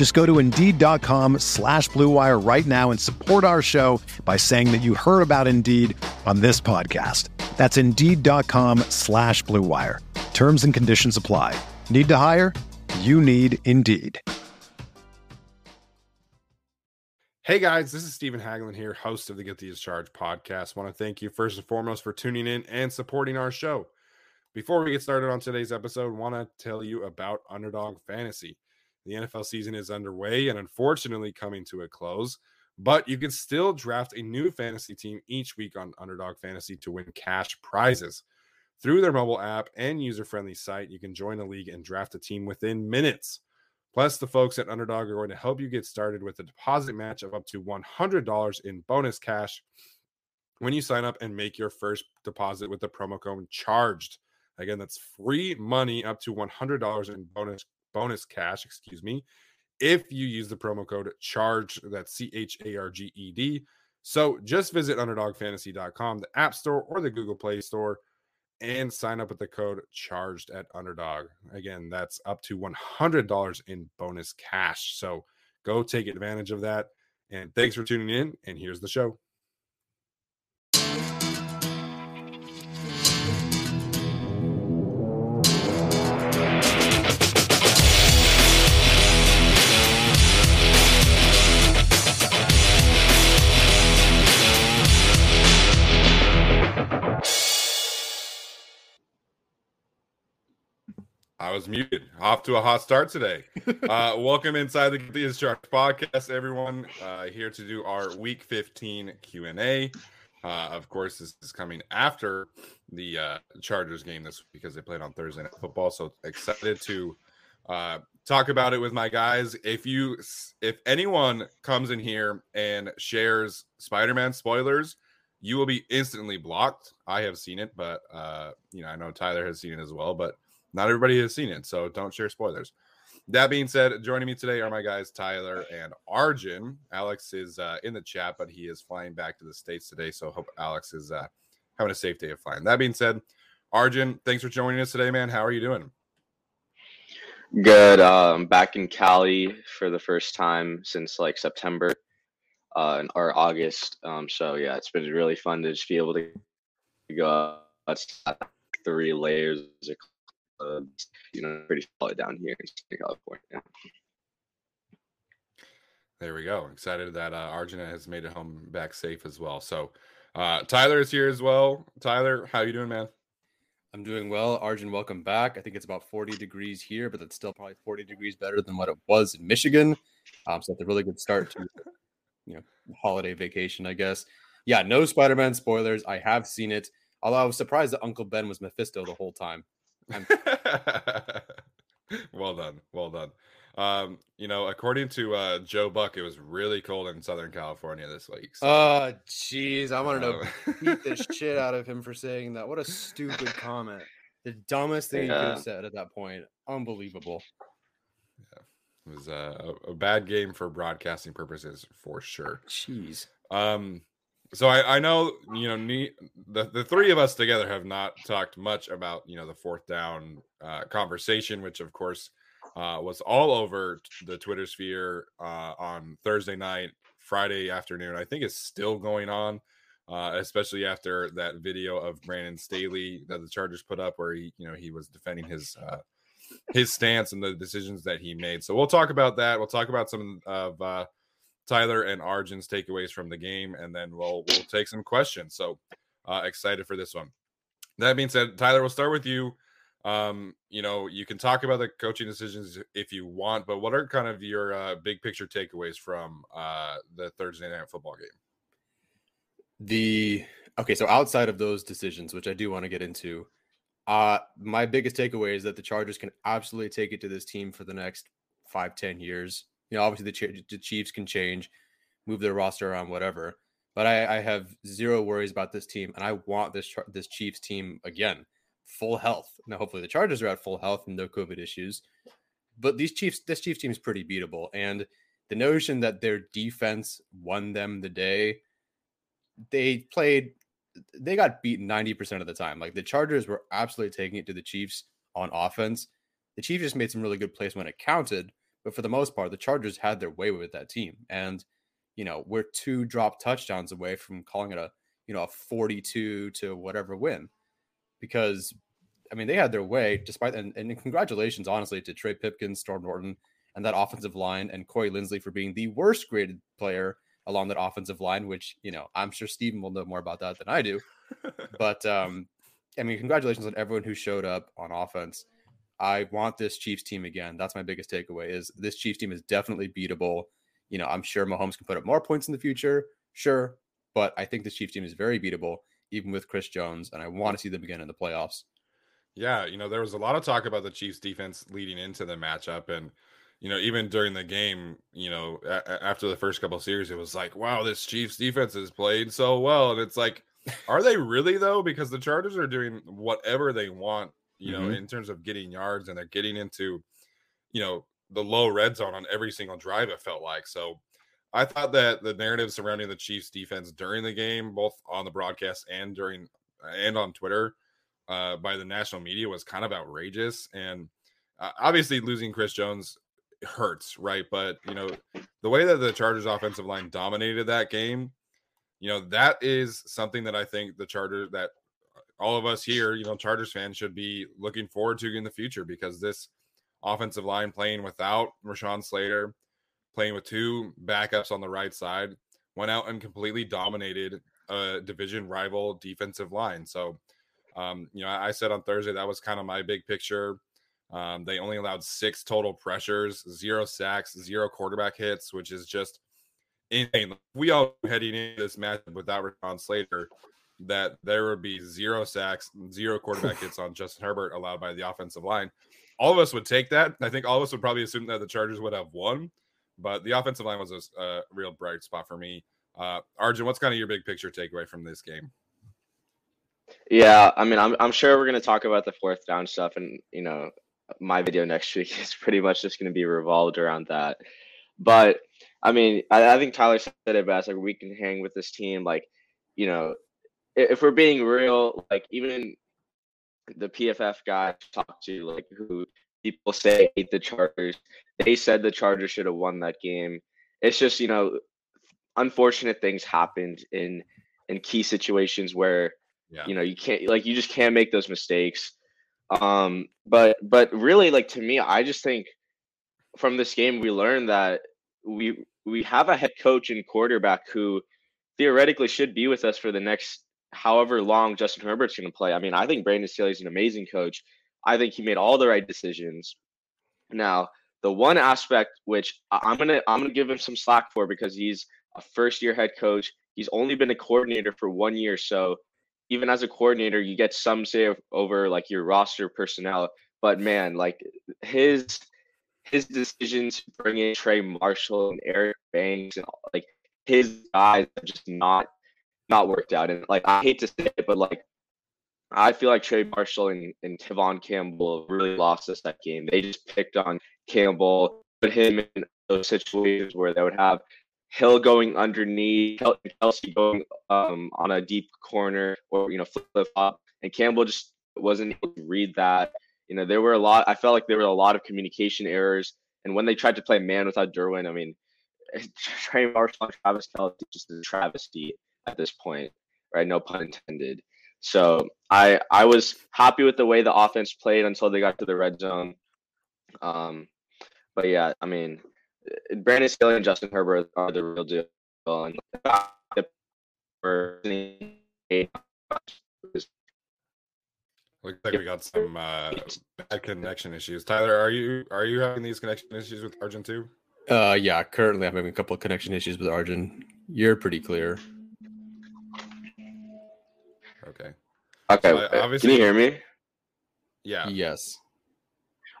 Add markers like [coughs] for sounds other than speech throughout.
Just go to Indeed.com slash BlueWire right now and support our show by saying that you heard about Indeed on this podcast. That's Indeed.com slash BlueWire. Terms and conditions apply. Need to hire? You need Indeed. Hey guys, this is Steven Haglund here, host of the Guilty As Charged podcast. want to thank you first and foremost for tuning in and supporting our show. Before we get started on today's episode, want to tell you about Underdog Fantasy. The NFL season is underway and unfortunately coming to a close, but you can still draft a new fantasy team each week on Underdog Fantasy to win cash prizes. Through their mobile app and user friendly site, you can join a league and draft a team within minutes. Plus, the folks at Underdog are going to help you get started with a deposit match of up to $100 in bonus cash when you sign up and make your first deposit with the promo code charged. Again, that's free money up to $100 in bonus bonus cash, excuse me, if you use the promo code charge that's C H A R G E D. So just visit underdogfantasy.com, the App Store or the Google Play Store and sign up with the code charged at underdog. Again, that's up to $100 in bonus cash. So go take advantage of that. And thanks for tuning in. And here's the show. I was muted. Off to a hot start today. [laughs] Uh, welcome inside Guilty As Charged podcast, everyone. Uh, here to do our Week 15 Q and A. Uh, of course, this is coming after the uh, Chargers game this week because they played on Thursday Night Football. So excited to uh, talk about it with my guys. If you, if anyone comes in here and shares Spider-Man spoilers, you will be instantly blocked. I have seen it, but uh, you know I know Tyler has seen it as well, but not everybody has seen it, so don't share spoilers. That being said, joining me today are my guys Tyler and Arjun. Alex is uh, in the chat, but he is flying back to the states today, so hope Alex is uh, having a safe day of flying. That being said, Arjun, thanks for joining us today, man. How are you doing? Good. Um, back in Cali for the first time since like September uh, or August. Um, so yeah, it's been really fun to just be able to go outside three layers of uh, you know, pretty solid down here in California. There we go. Excited that uh, Arjuna has made it home back safe as well. So uh, Tyler is here as well. Tyler, how you doing, man? I'm doing well. Arjun, welcome back. I think it's about 40 degrees here, but that's still probably 40 degrees better than what it was in Michigan. Um, so it's a really good start to [laughs] you know holiday vacation, I guess. Yeah, no Spider-Man spoilers. I have seen it. Although I was surprised that Uncle Ben was Mephisto the whole time. [laughs] well done. Well done. Um, you know, according to uh, Joe Buck, it was really cold in Southern California this week. So. Oh, jeez. I wanted to beat the [laughs] shit out of him for saying that. What a stupid comment. The dumbest thing yeah. he could have said at that point. Unbelievable. Yeah. It was uh, a, a bad game for broadcasting purposes for sure. Jeez. Um, so I, I know you know ne- the the three of us together have not talked much about you know the fourth down uh, conversation, which of course uh, was all over the Twitter sphere uh, on Thursday night, Friday afternoon. I think it's still going on, uh, especially after that video of Brandon Staley that the Chargers put up, where he you know he was defending his uh, his stance and the decisions that he made. So we'll talk about that. We'll talk about some of uh, Tyler and Arjun's takeaways from the game, and then we'll we'll take some questions. So uh, excited for this one. That being said, Tyler, we'll start with you. Um, you know, you can talk about the coaching decisions if you want, but what are kind of your uh, big picture takeaways from uh, the Thursday night football game? The okay, so outside of those decisions, which I do want to get into, uh, my biggest takeaway is that the Chargers can absolutely take it to this team for the next five, ten years. You know, obviously the, the Chiefs can change, move their roster around, whatever. But I, I have zero worries about this team, and I want this this Chiefs team again full health. Now, hopefully, the Chargers are at full health and no COVID issues. But these Chiefs, this Chiefs team is pretty beatable, and the notion that their defense won them the day, they played, they got beaten ninety percent of the time. Like the Chargers were absolutely taking it to the Chiefs on offense. The Chiefs just made some really good plays when it counted, but for the most part, the Chargers had their way with that team, and you know we're two drop touchdowns away from calling it a you know a forty-two to whatever win because I mean they had their way despite and, and congratulations honestly to Trey Pipkins, Storm Norton, and that offensive line and Corey Linsley for being the worst graded player along that offensive line, which you know I'm sure Steven will know more about that than I do. [laughs] but um, I mean, congratulations on everyone who showed up on offense. I want this Chiefs team again. That's my biggest takeaway is this Chiefs team is definitely beatable. You know, I'm sure Mahomes can put up more points in the future, sure, but I think this Chiefs team is very beatable even with Chris Jones, and I want to see them again in the playoffs. Yeah, you know, there was a lot of talk about the Chiefs defense leading into the matchup and you know, even during the game, you know, a- after the first couple series, it was like, wow, this Chiefs defense has played so well. And it's like, are they really though? Because the Chargers are doing whatever they want, you know, mm-hmm. in terms of getting yards and they're getting into, you know, the low red zone on every single drive, it felt like. So I thought that the narrative surrounding the Chiefs defense during the game, both on the broadcast and during and on Twitter, uh, by the national media was kind of outrageous. And uh, obviously, losing Chris Jones hurts, right? But you know, the way that the Chargers offensive line dominated that game, you know, that is something that I think the Chargers that all of us here, you know, Chargers fans should be looking forward to in the future because this offensive line playing without Rashawn Slater playing with two backups on the right side, went out and completely dominated a division rival defensive line. So, um, you know, I said on Thursday that was kind of my big picture. Um, they only allowed six total pressures, zero sacks, zero quarterback hits, which is just insane. We all heading into this matchup without Rashawn Slater that there would be zero sacks, zero quarterback hits on Justin Herbert allowed by the offensive line. All of us would take that. I think all of us would probably assume that the Chargers would have won. But the offensive line was a, a real bright spot for me. Uh, Arjun, what's kind of your big picture takeaway from this game? Yeah, I mean, I'm I'm sure we're gonna talk about the fourth down stuff, and you know, my video next [laughs] week is pretty much just gonna be revolved around that. But I mean, I, I think Tyler said it best. Like we can hang with this team. Like, you know, if, we're being real, like even the PFF guy talked to, like who people say hate the Chargers. They said the Chargers should have won that game. It's just, you know, unfortunate things happened in in key situations where yeah. you know you can't like you just can't make those mistakes. Um, but but really, like to me, I just think from this game we learned that we we have a head coach and quarterback who theoretically should be with us for the next however long Justin Herbert's going to play. I mean, I think Brandon Staley is an amazing coach. I think he made all the right decisions. Now, the one aspect which I'm gonna I'm gonna give him some slack for because he's a first year head coach. He's only been a coordinator for one year, so even as a coordinator, you get some say over like your roster personnel. But man, like his his decision to bring in Trey Marshall and Eric Banks and like his guys have just not not worked out. And like I hate to say it, but like I feel like Trey Marshall and, and Campbell really lost us that game. They just picked on Campbell, put him in those situations where they would have Hill going underneath, Kelce going um, on a deep corner or you know flip flop, and Campbell just wasn't able to read that. You know, there were a lot. I felt like there were a lot of communication errors, and when they tried to play man without Derwin, I mean, [laughs] Trey Marshall and Travis Kelce just a travesty at this point, right? No pun intended. So I I was happy with the way the offense played until they got to the red zone. Um, but yeah, I mean, Brandon Staley and Justin Herbert are the real deal. And Looks like we got some uh, bad connection issues. Tyler, are you are you having these connection issues with Arjun too? Uh, yeah. Currently, I'm having a couple of connection issues with Arjun. You're pretty clear. Okay. Okay, So I- uh, can you hear me? Yeah. Yes.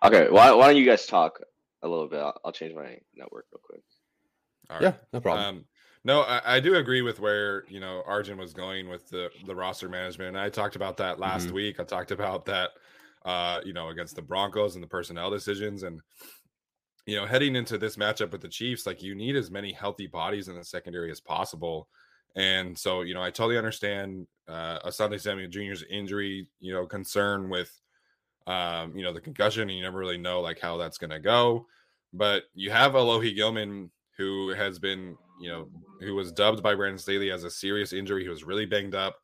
Okay, why why don't you guys talk a little bit? I'll, I'll change my network real quick. All right. Yeah. No problem. Um, no, I, I do agree with where you know Arjun was going with the the roster management. And I talked about that last Mhm. week. I talked about that, uh, you know, against the Broncos and the personnel decisions, and you know, heading into this matchup with the Chiefs, like you need as many healthy bodies in the secondary as possible. And so, you know, I totally understand uh, Asante Samuel Jr.'s injury, you know, concern with, um, you know, the concussion, and you never really know like how that's going to go. But you have Alohi Gilman, who has been, you know, who was dubbed by Brandon Staley as a serious injury. He was really banged up.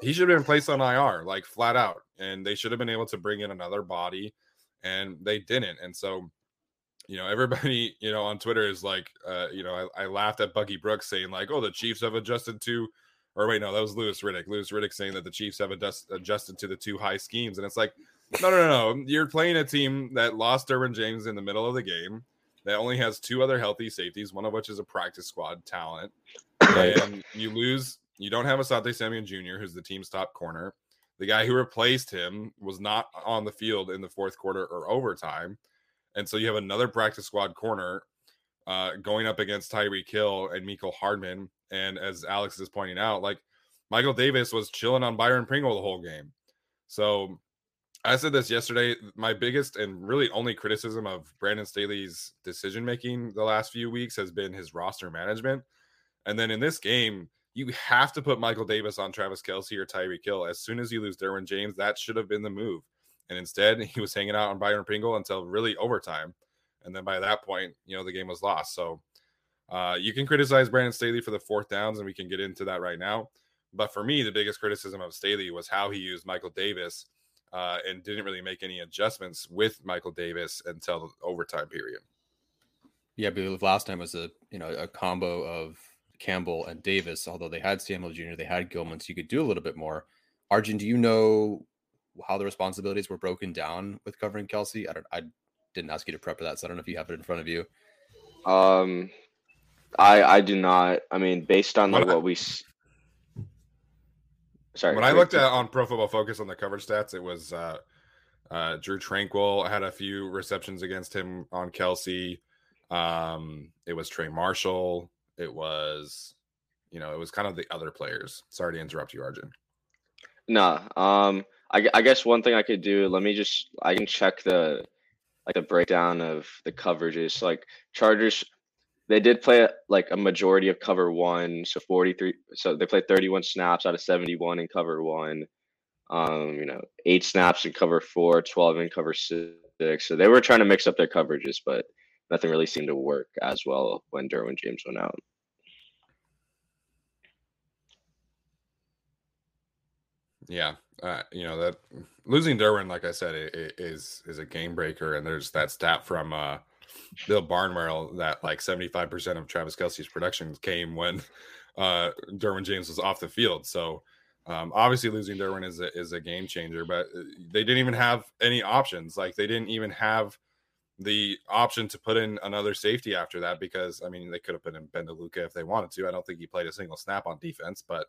He should have been placed on IR, like flat out, and they should have been able to bring in another body, and they didn't. And so, you know, everybody, [laughs] you know, on Twitter is like, uh, you know, I, I laughed at Bucky Brooks saying like, "Oh, the Chiefs have adjusted to," or wait, no, that was Louis Riddick. Louis Riddick saying that the Chiefs have adjust, adjusted to the two high schemes, and it's like, no, no, no, no. You're playing a team that lost Derwin James in the middle of the game, that only has two other healthy safeties, one of which is a practice squad talent, [coughs] and you lose. You don't have Asante Samuel Jr., who's the team's top corner. The guy who replaced him was not on the field in the fourth quarter or overtime. And so you have another practice squad corner uh, going up against Tyreek Hill and Mecole Hardman. And as Alex is pointing out, like Michael Davis was chilling on Byron Pringle the whole game. So I said this yesterday. My biggest and really only criticism of Brandon Staley's decision making the last few weeks has been his roster management. And then in this game, you have to put Michael Davis on Travis Kelce or Tyreek Hill As soon as you lose Derwin James, that should have been the move. And instead, he was hanging out on Byron Pringle until really overtime. And then by that point, you know, the game was lost. So uh, you can criticize Brandon Staley for the fourth downs, and we can get into that right now. But for me, the biggest criticism of Staley was how he used Michael Davis uh, and didn't really make any adjustments with Michael Davis until the overtime period. Yeah, I believe last time was a you know a combo of Campbell and Davis. Although they had Samuel Jr., they had Gilman, so you could do a little bit more. Arjun, do you know how the responsibilities were broken down with covering Kelce? I don't. I didn't ask you to prep for that, so I don't know if you have it in front of you. Um, I I do not. I mean, based on like When I- what we. Sorry. when I looked at on Pro Football Focus on the coverage stats, it was uh, uh, Drew Tranquill had a few receptions against him on Kelce. Um, it was Trey Marshall. It was, you know, it was kind of the other players. Sorry to interrupt you, Arjun. No. Um. I, I guess one thing I could do. Let me just. I can check the, like the breakdown of the coverages. Like Chargers, they did play like a majority of cover one, so forty three. So they played thirty one snaps out of seventy one in cover one. Um. You know, eight snaps in cover four, 12 in cover six. So they were trying to mix up their coverages, but nothing really seemed to work as well when Derwin James went out. Yeah, uh, you know that losing Derwin, like I said, i- i- is is a game breaker. And there's that stat from uh, Bill Barnwell that like 75 percent of Travis Kelce's production came when uh, Derwin James was off the field. So um, obviously, losing Derwin is a, is a game changer. But uh, they didn't even have any options. Like they didn't even have the option to put in another safety after that because I mean they could have put in Ben DeLuca if they wanted to. I don't think he played a single snap on defense, but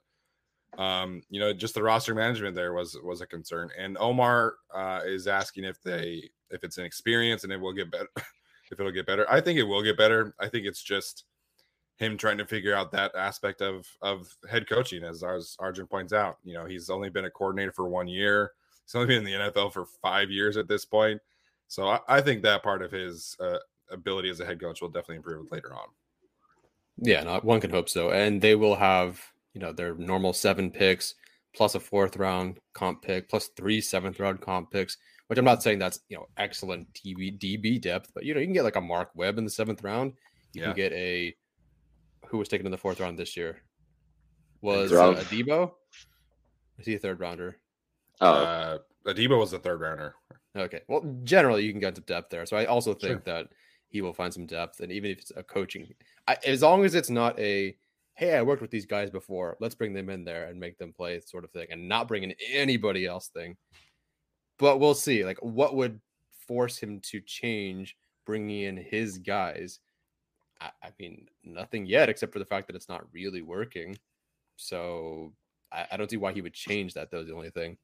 um, you know, just the roster management there was was a concern. And Omar uh, is asking if they if it's an experience and it will get better. [laughs] if it'll get better, I think it will get better. I think it's just him trying to figure out that aspect of of head coaching, as as Arjun points out. You know, he's only been a coordinator for one year. He's only been in the NFL for five years at this point. So I, I think that part of his uh, ability as a head coach will definitely improve later on. Yeah, no, one can hope so. And they will have, you know, their normal seven picks plus a fourth round comp pick plus three seventh round comp picks, which I'm not saying that's, you know, excellent DB, DB depth, but, you know, you can get like a Mark Webb in the seventh round. You Yeah. can get a, who was taken in the fourth round this year? Was Round. uh, Adebo? Is he a third rounder? Oh, Uh, Adebo was the third rounder. Okay. Well, generally, you can get some depth there. So I also think Sure. that he will find some depth. And even if it's a coaching, I, as long as it's not a, hey, I worked with these guys before, let's bring them in there and make them play sort of thing and not bring in anybody else thing. but we'll see. Like, what would force him to change, bringing in his guys? I, I mean, nothing yet, except for the fact that it's not really working. So I, I don't see why he would change that. Though the only thing.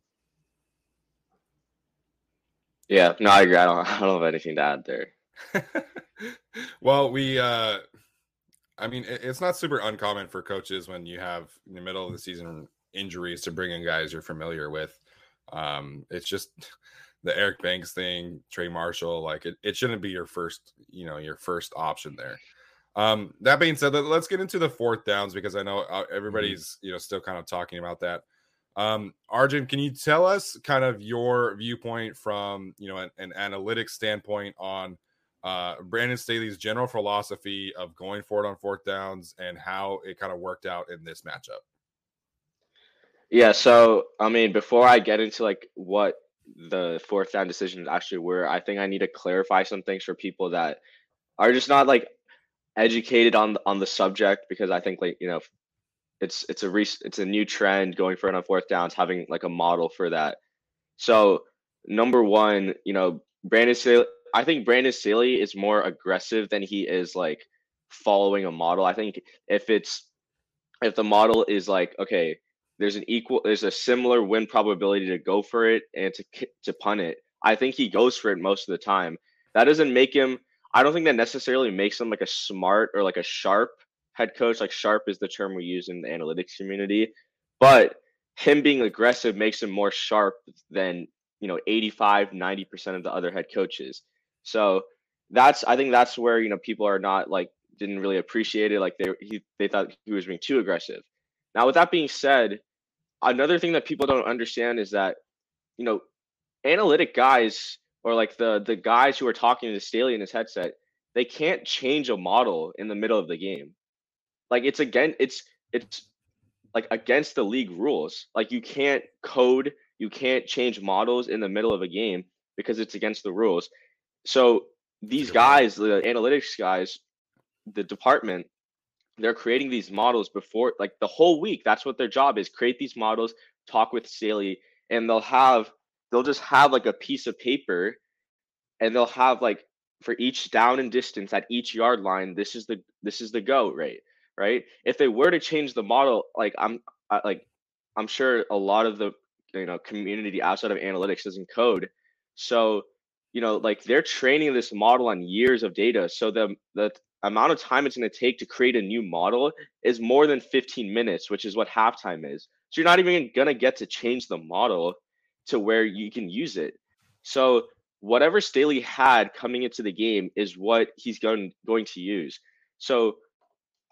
Yeah, no, I agree. I don't, [laughs] I don't have anything to add there. [laughs] well, we, uh, I mean, it's not super uncommon for coaches when you have in the middle of the season injuries to bring in guys you're familiar with. Um, it's just [laughs] the Eric Banks thing, Trey Marshall, like it, it shouldn't be your first, you know, your first option there. Um, that being said, let's get into the fourth downs because I know uh, mm-hmm. everybody's, you know, still kind of talking about that. Um, Arjun, can you tell us kind of your viewpoint from, you know, an, an analytics standpoint on uh, Brandon Staley's general philosophy of going for it on fourth downs and how it kind of worked out in this matchup? Yeah, so I mean, before I get into like what the fourth down decisions actually were, I think I need to clarify some things for people that are just not like educated on on the subject because I think like you know it's it's a re- it's a new trend going for it on fourth downs having like a model for that. So number one, you know, Brandon Staley, I think Brandon Staley is more aggressive than he is like following a model. I think if it's if the model is like okay, there's an equal there's a similar win probability to go for it and to to punt it. I think he goes for it most of the time. That doesn't make him I don't think that necessarily makes him like a smart or like a sharp head coach. Like sharp is the term we use in the analytics community. But him being aggressive makes him more sharp than, you know, 85, 90% of the other head coaches. So that's I think that's where, you know, people are not like didn't really appreciate it. Like they he, they thought he was being too aggressive. Now with that being said, another thing that people don't understand is that you know analytic guys or like the the guys who are talking to Staley in his headset, they can't change a model in the middle of the game. Like it's again, it's it's like against the league rules. Like you can't code, you can't change models in the middle of a game because it's against the rules. So these guys, the analytics guys, the department, they're creating these models before like the whole week. That's what their job is: create these models, talk with Staley, and they'll have they'll just have like a piece of paper, and they'll have like for each down and distance at each yard line, this is the this is the go rate, right? If they were to change the model, like I'm I, like I'm sure a lot of the you know community outside of analytics doesn't code, so you know like they're training this model on years of data so the the amount of time it's going to take to create a new model is more than 15 minutes, which is what halftime is. So you're not even going to get to change the model to where you can use it. So whatever Staley had coming into the game is what he's going going to use. So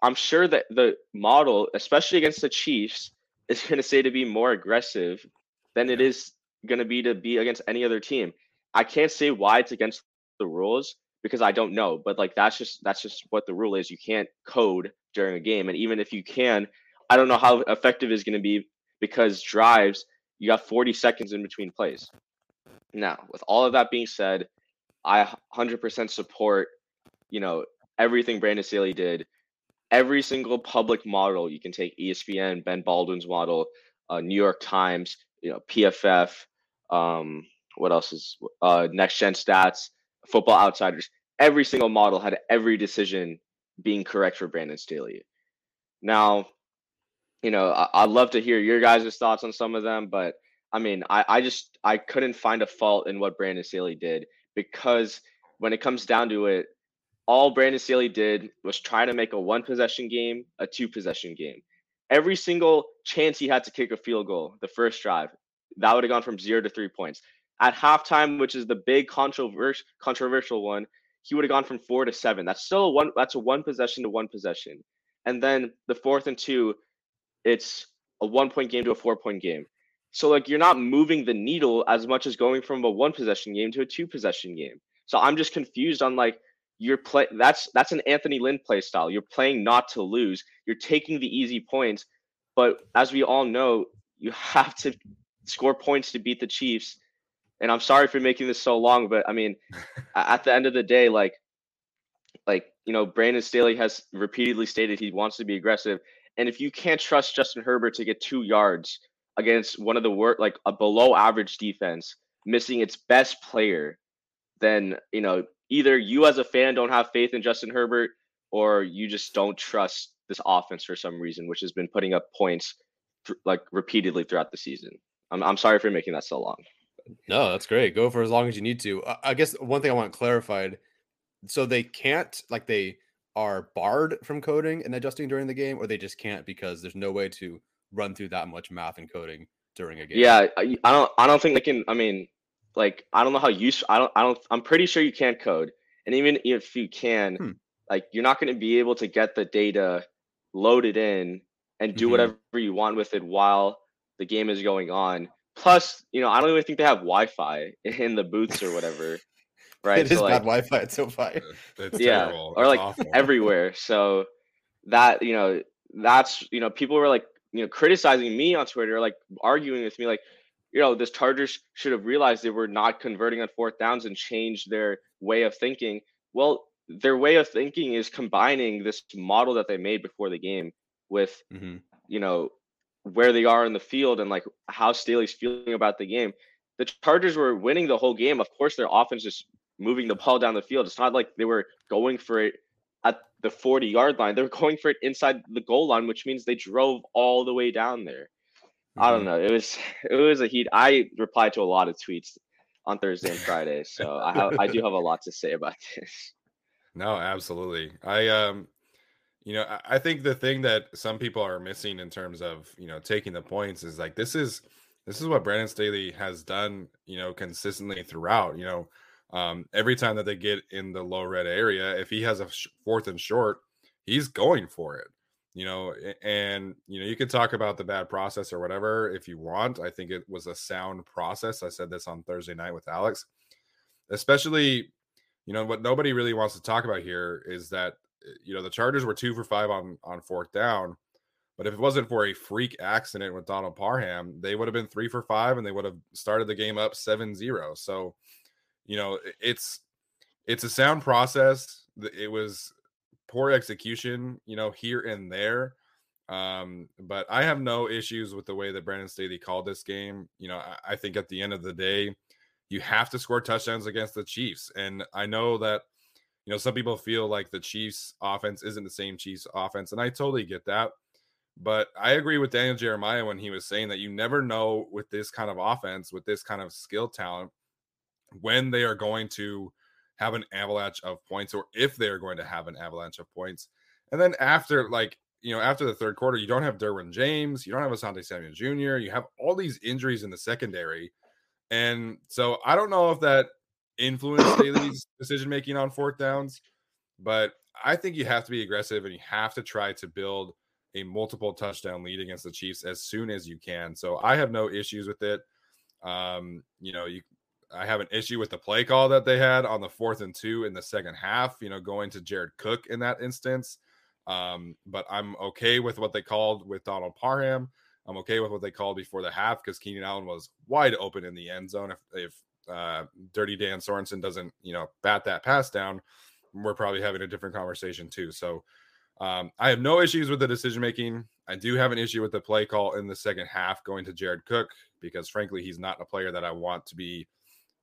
I'm sure that the model, especially against the Chiefs, is going to say to be more aggressive than it is going to be to be against any other team. I can't say why it's against the rules, because I don't know. But like that's just that's just what the rule is. You can't code during a game, and even if you can, I don't know how effective is going to be because drives you got 40 seconds in between plays. Now, with all of that being said, I 100% support you know everything Brandon Staley did. Every single public model you can take ESPN, Ben Baldwin's model, uh, New York Times, you know PFF. Um, what else is uh, Next Gen Stats? Football Outsiders, every single model had every decision being correct for Brandon Staley. Now, you know, I, would love to hear your guys' thoughts on some of them, but I mean, I, I just I couldn't find a fault in what Brandon Staley did because when it comes down to it, all Brandon Staley did was try to make a one possession game a two possession game. Every single chance he had to kick a field goal, the first drive, that would have gone from zero to three points. At halftime, which is the big controversial controversial one, he would have gone from four to seven. That's still a one. That's a one possession to one possession. And then the fourth and two, it's a one point game to a four point game. So like you're not moving the needle as much as going from a one possession game to a two possession game. So I'm just confused on like you're play that's that's an Anthony Lynn play style. You're playing not to lose. You're taking the easy points, but as we all know, you [laughs] have to score points to beat the Chiefs and I'm sorry for making this so long, but I mean, [laughs] at the end of the day, like, like you know, Brandon Staley has repeatedly stated he wants to be aggressive, and if you can't trust Justin Herbert to get two yards against one of the worst, like a below average defense, missing its best player, then you know either you as a fan don't have faith in Justin Herbert, or you just don't trust this offense for some reason, which has been putting up points th- like repeatedly throughout the season. I'm I'm sorry for making that so long. No, that's great. Go for as long as you need to. I guess one thing I want clarified. So they can't like they are barred from coding and adjusting during the game, or they just can't because there's no way to run through that much math and coding during a game. Yeah, I, I don't I don't think they can. I mean, like I don't know how you. I don't I don't. I'm pretty sure you can't code, and even if you can, hmm. like you're not going to be able to get the data loaded in and do mm-hmm. whatever you want with it while the game is going on. Plus, you know, I don't even think they have Wi-Fi [laughs] in the booths or whatever. [laughs] Right? it so is like, bad Wi-Fi at SoFi. It's yeah, terrible. or it's like awful. [laughs] everywhere. So that you know, that's you know, people were like, you know, criticizing me on Twitter, like arguing with me, like, you know, this Chargers should have realized they were not converting on fourth downs and changed their way of thinking. Well, their way of thinking is combining this model that they made before the game with, mm-hmm. you know, where they are in the field and like how Staley's feeling about the game. The Chargers were winning the whole game. Of course, their offense is moving the ball down the field. It's not like they were going for it at the 40 yard line. They were [laughs] going for it inside the goal line, which means they drove all the way down there. Mm-hmm. I don't mm-hmm. know. It was [laughs] it was a heat. I replied to a lot of tweets on Thursday and Friday, so I have, I do have a lot to say about [laughs] this. No, absolutely. I um you know, I think the thing that some people are missing in terms of, you know, taking the points is like this is this is what Brandon Staley has done, you know, consistently throughout, you know, um, every time that they get in the low red area, if he has a sh- fourth and short, he's going for it, you know, and, you know, you could talk about the bad process or whatever if you want. I think it was a sound process. I said this on Thursday night with Alex, especially, you know, what nobody really wants to talk about here is that, you know, the Chargers were two for five on, on fourth down. But if it wasn't for a freak accident with Donald Parham, they would have been three for five and they would have started the game up 7 0. So, you know, it's it's a sound process. It was poor execution, you know, here and there. Um, but I have no issues with the way that Brandon Staley called this game. You know, I, I think at the end of the day, you have to score touchdowns against the Chiefs. And I know that, you know, some people feel like the Chiefs offense isn't the same Chiefs offense. And I totally get that. But I agree with Daniel Jeremiah when he was saying that you never know with this kind of offense, with this kind of skill talent, when they are going to have an avalanche of points or if they're going to have an avalanche of points. And then after, like, you know, after the third quarter, you don't have Derwin James, you don't have Asante Samuel Jr., you have all these injuries in the secondary. And so I don't know if that influenced Staley's decision making on fourth downs, but I think you have to be aggressive and you have to try to build a multiple touchdown lead against the Chiefs as soon as you can. So I have no issues with it. Um, you know, you I have an issue with the play call that they had on the fourth and two in the second half, you know, going to Jared Cook in that instance. Um, but I'm okay with what they called with Donald Parham. I'm okay with what they called before the half because Keenan Allen was wide open in the end zone. If, if uh, Dirty Dan Sorensen doesn't, you know, bat that pass down, we're probably having a different conversation too. So um, I have no issues with the decision making. I do have an issue with the play call in the second half going to Jared Cook because, frankly, he's not a player that I want to be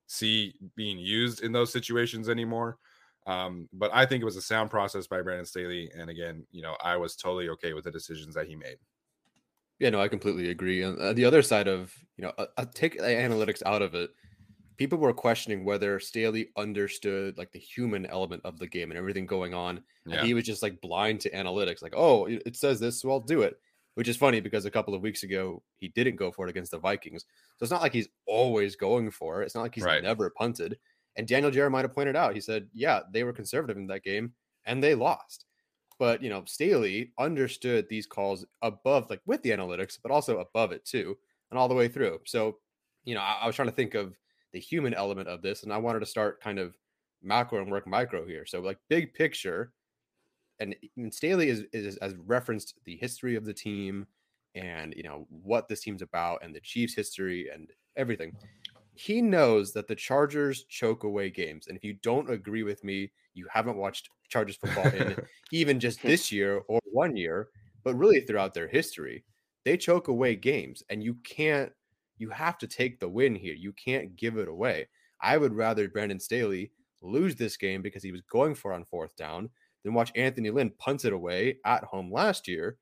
see being used in those situations anymore. Um, but I think it was a sound process by Brandon Staley, and again, you know, I was totally okay with the decisions that he made. Yeah, no, I completely agree. And uh, the other side of you know, uh, take analytics out of it. People were questioning whether Staley understood like the human element of the game and everything going on, yeah. and he was just like blind to analytics. Like, oh, it says this, so I'll do it which is funny because a couple of weeks ago he didn't go for it against the Vikings. So it's not like he's always going for it. It's not like he's right. never punted. And Daniel Jeremiah pointed out, he said, yeah, they were conservative in that game and they lost. But, you know, Staley understood these calls above, like with the analytics, but also above it too, and all the way through. So, you know, I, I was trying to think of the human element of this, and I wanted to start kind of macro and work micro here. So, like, big picture, and, eh, and Staley is, is has referenced the history of the team and you know what this team's about and the Chiefs' history and everything. He knows that the Chargers choke away games, and if you don't agree with me, you haven't watched Chargers football in [laughs] even just [laughs] this year or one year, but really throughout their history, they choke away games, and you can't you have to take the win here. You can't give it away. I would rather Brandon Staley lose this game because he was going for on fourth down than watch Anthony Lynn punt it away at home last year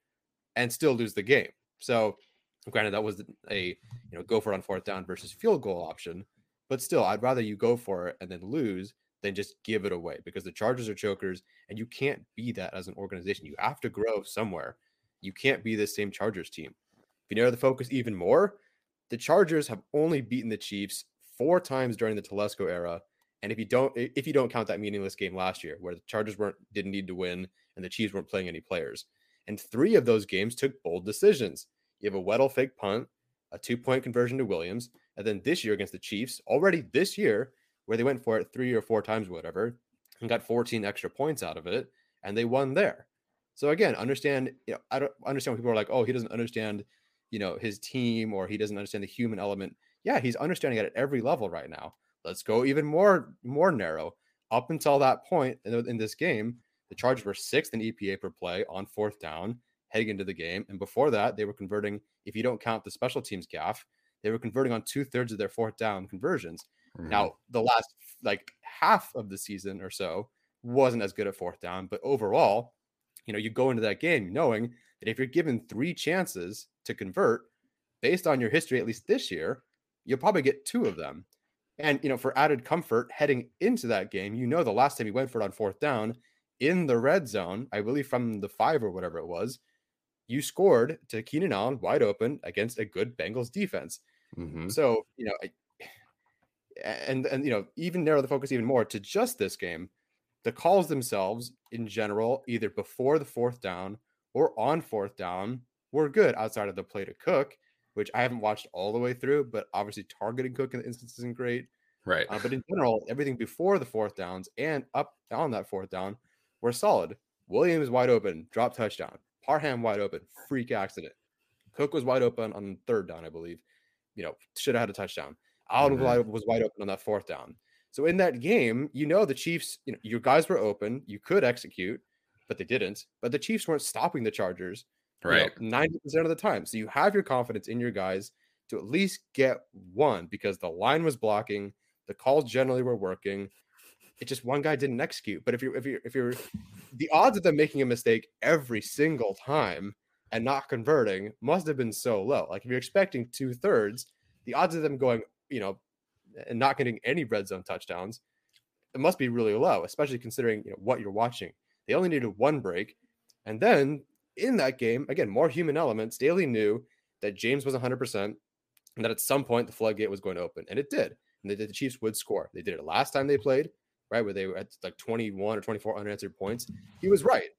and still lose the game. So, granted, that was a you know go for on fourth down versus field goal option, but still, I'd rather you go for it and then lose than just give it away because the Chargers are chokers and you can't be that as an organization. You have to grow somewhere. You can't be the same Chargers team. If you narrow the focus even more, the Chargers have only beaten the Chiefs four times during the Telesco era. And if you don't if you don't count that meaningless game last year where the Chargers weren't didn't need to win and the Chiefs weren't playing any players. And three of those games took bold decisions. You have a Weddle fake punt, a two-point conversion to Williams, and then this year against the Chiefs, already this year, where they went for it three or four times, whatever, and got 14 extra points out of it, and they won there. So again, understand, you know, I don't understand when people are like, oh, he doesn't understand, you know, his team or he doesn't understand the human element. Yeah, he's understanding it at every level right now. Let's go even more more narrow. Up until that point in, in this game, the Chargers were sixth in EPA per play on fourth down heading into the game. And before that, they were converting, if you don't count the special teams gaffe, they were converting on two thirds of their fourth down conversions. Mm-hmm. Now, the last like half of the season or so wasn't as good at fourth down, but overall, you know, you go into that game knowing that if you're given three chances to convert based on your history, at least this year, you'll probably get two of them. And, you know, for added comfort heading into that game, you know, the last time you went for it on fourth down in the red zone, I believe from the five or whatever it was, you scored to Keenan Allen wide open against a good Bengals defense. Mm-hmm. So, you know, and and you know, even narrow the focus even more to just this game, the calls themselves in general, either before the fourth down or on fourth down, were good outside of the play to Cook, which I haven't watched all the way through, but obviously targeting Cook in the instance isn't great. Right. Uh, but in general, everything before the fourth downs and up on that fourth down were solid. Williams wide open, drop touchdown. Parham wide open, freak accident. Cook was wide open on third down, I believe. You know, should have had a touchdown. Allen mm-hmm. was wide open on that fourth down. So in that game, you know the Chiefs, you know, your guys were open, you could execute, but they didn't. But the Chiefs weren't stopping the Chargers right ninety percent of the time. So you have your confidence in your guys to at least get one because the line was blocking, the calls generally were working. It just one guy didn't execute. But if you're if you're if you're the odds of them making a mistake every single time and not converting must have been so low. Like if you're expecting two thirds, the odds of them going, you know, and not getting any red zone touchdowns, it must be really low, especially considering you know what you're watching. They only needed one break, and then in that game, again, more human elements. Staley knew that James was 100 percent, and that at some point the floodgate was going to open, and it did. And did, the Chiefs would score. They did it last time they played, right, where they were at like 21 or 24 unanswered points. He was right.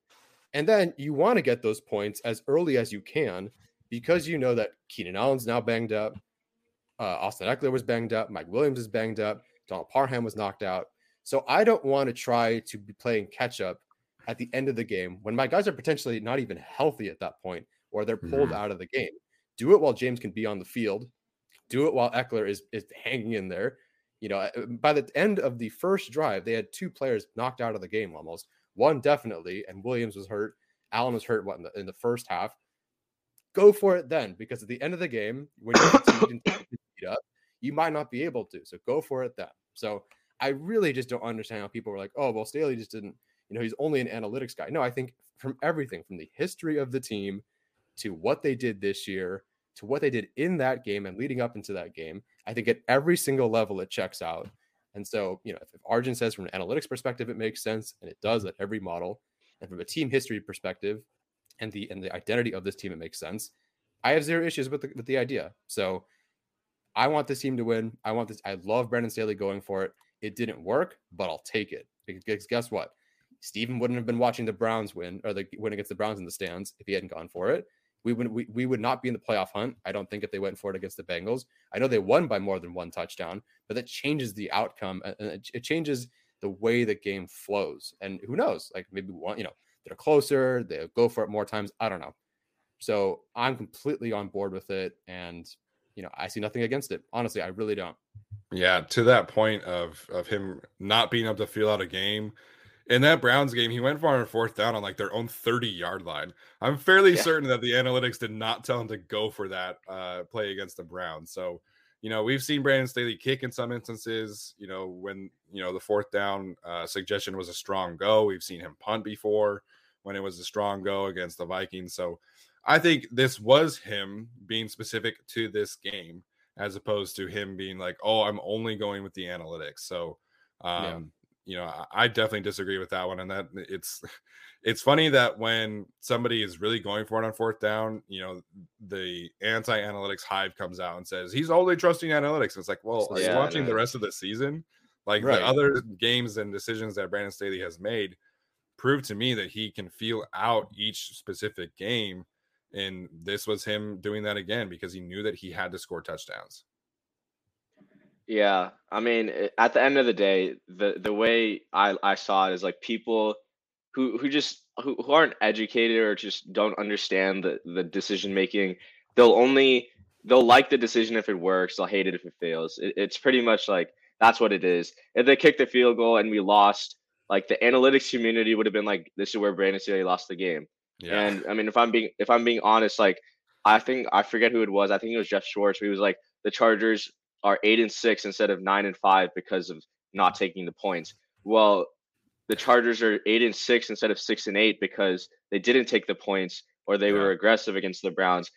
And then you want to get those points as early as you can because you know that Keenan Allen's now banged up. Uh, Austin Ekeler was banged up. Mike Williams is banged up. Donald Parham was knocked out. So I don't want to try to be playing catch up at the end of the game when my guys are potentially not even healthy at that point or they're pulled mm-hmm. out of the game. Do it while James can be on the field. Do it while Ekeler is is hanging in there. You know, uh, by the end of the first drive, they had two players knocked out of the game almost. One definitely, and Williams was hurt. Allen was hurt what in the, in the first half. Go for it then, because at the end of the game, when you're [coughs] beat up, you might not be able to. So go for it then. So I really just don't understand how people were like, oh, well, Staley just didn't, you know, he's only an analytics guy. No, I think from everything, from the history of the team to what they did this year to what they did in that game and leading up into that game, I think at every single level it checks out. And so, you know, if, if Arjun says from an analytics perspective it makes sense, and it does at every model, and from a team history perspective and the and the identity of this team it makes sense, I have zero issues with the with the idea. So I want this team to win. I want this. I love Brandon Staley going for it. It didn't work, but I'll take it because guess what? Steven wouldn't have been watching the Browns win or the win against the Browns in the stands if he hadn't gone for it we would we, we would not be in the playoff hunt. I don't think if they went for it against the Bengals. I know they won by more than one touchdown, but that changes the outcome and it, it changes the way the game flows. And who knows? Like maybe one, you know, they're closer, they'll go for it more times. I don't know. So I'm completely on board with it, and you know, I see nothing against it. Honestly, I really don't. Yeah, to that point of of him not being able to feel out a game, in that Browns game, he went for on fourth down on like their own 30 yard line. I'm fairly yeah. certain that the analytics did not tell him to go for that uh, play against the Browns. So, you know, we've seen Brandon Staley kick in some instances, you know, when, you know, the fourth down uh, suggestion was a strong go. We've seen him punt before when it was a strong go against the Vikings. So I think this was him being specific to this game as opposed to him being like, oh, I'm only going with the analytics. So, um, yeah you know, I definitely disagree with that one. And that it's [laughs] it's funny that when somebody is really going for it on fourth down, you know, the anti-analytics hive comes out and says he's only trusting analytics. It's like, well, are yeah, you watching the rest of the season? Like right. the other games and decisions that Brandon Staley has made prove to me that he can feel out each specific game. And this was him doing that again because he knew that he had to score touchdowns. Yeah, I mean, eh, at the end of the day, the the way I I saw it is like people who who just who, who aren't educated or just don't understand the the decision making. They'll only they'll like the decision if it works. They'll hate it if it fails. It, it's pretty much like that's what it is. If they kicked the field goal and we lost, like the analytics community would have been like, "This is where Brandon Staley lost the game." Yeah. And I mean, if I'm being if I'm being honest, like I think I forget who it was. I think it was Jeff Schwartz. He was like, "The Chargers are eight and six instead of nine and five because of not taking the points. Well, the Chargers are eight and six instead of six and eight because they didn't take the points or they yeah. were aggressive against the Browns.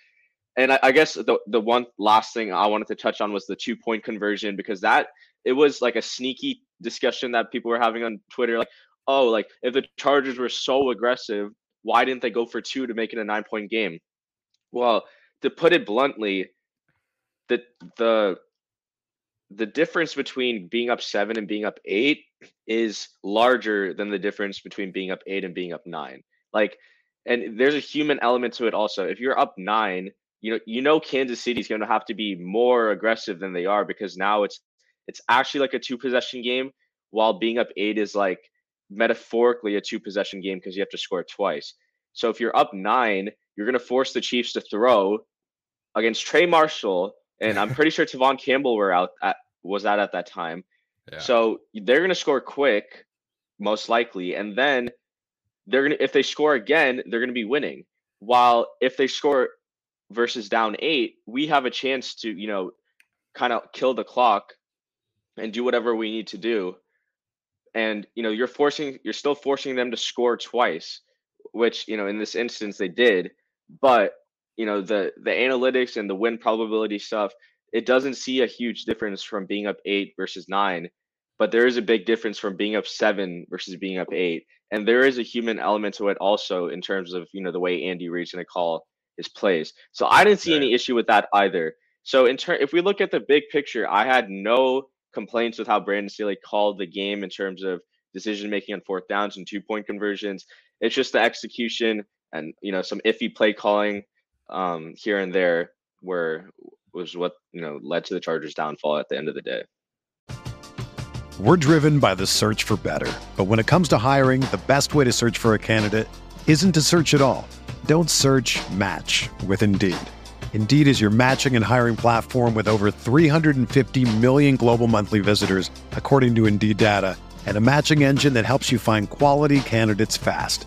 And I, I, guess the the one last thing I wanted to touch on was the two point conversion because that it was like a sneaky discussion that people were having on Twitter, like, oh, like if the Chargers were so aggressive, why didn't they go for two to make it a nine point game? Well, to put it bluntly, the the the difference between being up seven and being up eight is larger than the difference between being up eight and being up nine. Like, and there's a human element to it also. If you're up nine, you know, you know Kansas City's going to have to be more aggressive than they are because now it's it's actually like a two possession game, while being up eight is like metaphorically a two possession game because you have to score twice. So if you're up nine, you're going to force the Chiefs to throw against Trey Marshall and I'm pretty sure Tevaughn Campbell were out at, was out at that time. Yeah. So they're going to score quick, most likely, and then they're to if they score again, they're going to be winning. While if they score versus down eight, we have a chance to you know kind of kill the clock and do whatever we need to do. And you know you're forcing you're still forcing them to score twice, which you know in this instance they did, but you know the the analytics and the win probability stuff it doesn't see a huge difference from being up eight versus nine but there is a big difference from being up seven versus being up eight. And there is a human element to it also in terms of you know the way andy reid's going to call his plays so i didn't see any issue with that either. So in turn if we look at the big picture i had no complaints with how brandon staley called the game in terms of decision making on fourth downs and two point conversions. It's just the execution and you know some iffy play calling um, here and there where was what you know led to the Chargers' downfall at the end of the day. We're driven by the search for better, but when it comes to hiring, the best way to search for a candidate isn't to search at all. Don't search. Match with Indeed. Indeed is your matching and hiring platform with over 350 million global monthly visitors, according to Indeed data, and a matching engine that helps you find quality candidates fast.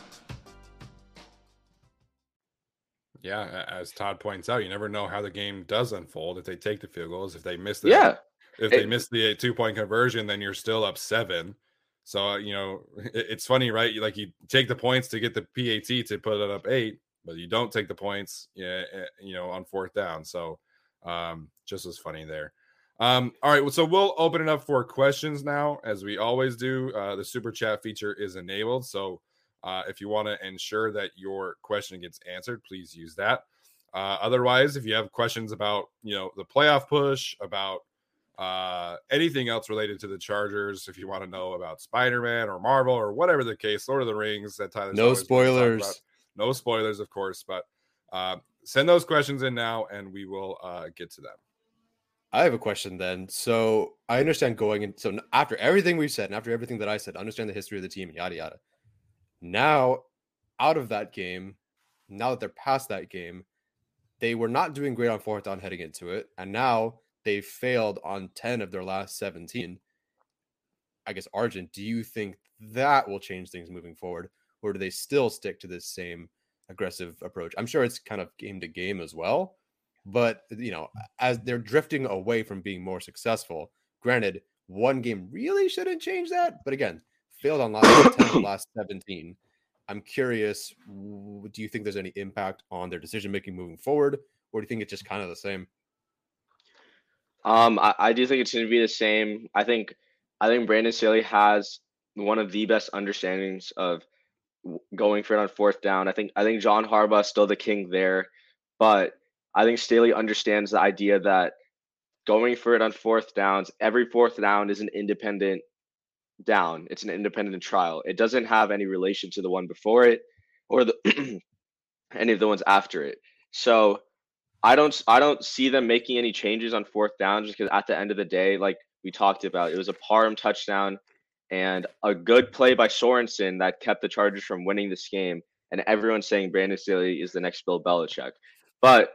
Yeah, as Todd points out, you never know how the game does unfold. If they take the field goals, if they miss the yeah, if they miss the two point conversion, then you're still up seven. So uh, you know, [laughs] it, it's funny, right? You like you take the points to get the PAT to put it up eight, but you don't take the points, yeah, eh, you know, on fourth down. So um, just as funny there. Um, all right, so we'll open it up for questions now, as we always do. Uh, the super chat feature is enabled, so uh, if you want to ensure that your question gets answered, please use that. Uh, otherwise, if you have questions about you know the playoff push, about uh, anything else related to the Chargers, if you want to know about Spider Man or Marvel or whatever the case, Lord of the Rings, that Tyler. No spoilers. No spoilers, of course, but uh, send those questions in now, and we will uh, get to them. I have a question then. So I understand going in. So after everything we've said, and after everything that I said, understand the history of the team, yada yada. Now, out of that game, now that they're past that game, they were not doing great on fourth down heading into it, and now they failed on ten of their last seventeen. I guess Arjun, do you think that will change things moving forward, or do they still stick to this same aggressive approach? I'm sure it's kind of game to game as well but you know, as they're drifting away from being more successful, granted, one game really shouldn't change that. But again, failed on last 10 [coughs] last 17. I'm curious, do you think there's any impact on their decision making moving forward, or do you think it's just kind of the same? Um, I, I do think it's going to be the same. I think I think Brandon Staley has one of the best understandings of going for it on fourth down. I think I think John Harbaugh is still the king there, but I think Staley understands the idea that going for it on fourth downs, every fourth down is an independent down. It's an independent trial. It doesn't have any relation to the one before it or the [clears throat] any of the ones after it. So I don't I don't see them making any changes on fourth down just because at the end of the day, like we talked about, it was a Parham touchdown and a good play by Sorensen that kept the Chargers from winning this game. And everyone's saying Brandon Staley is the next Bill Belichick. But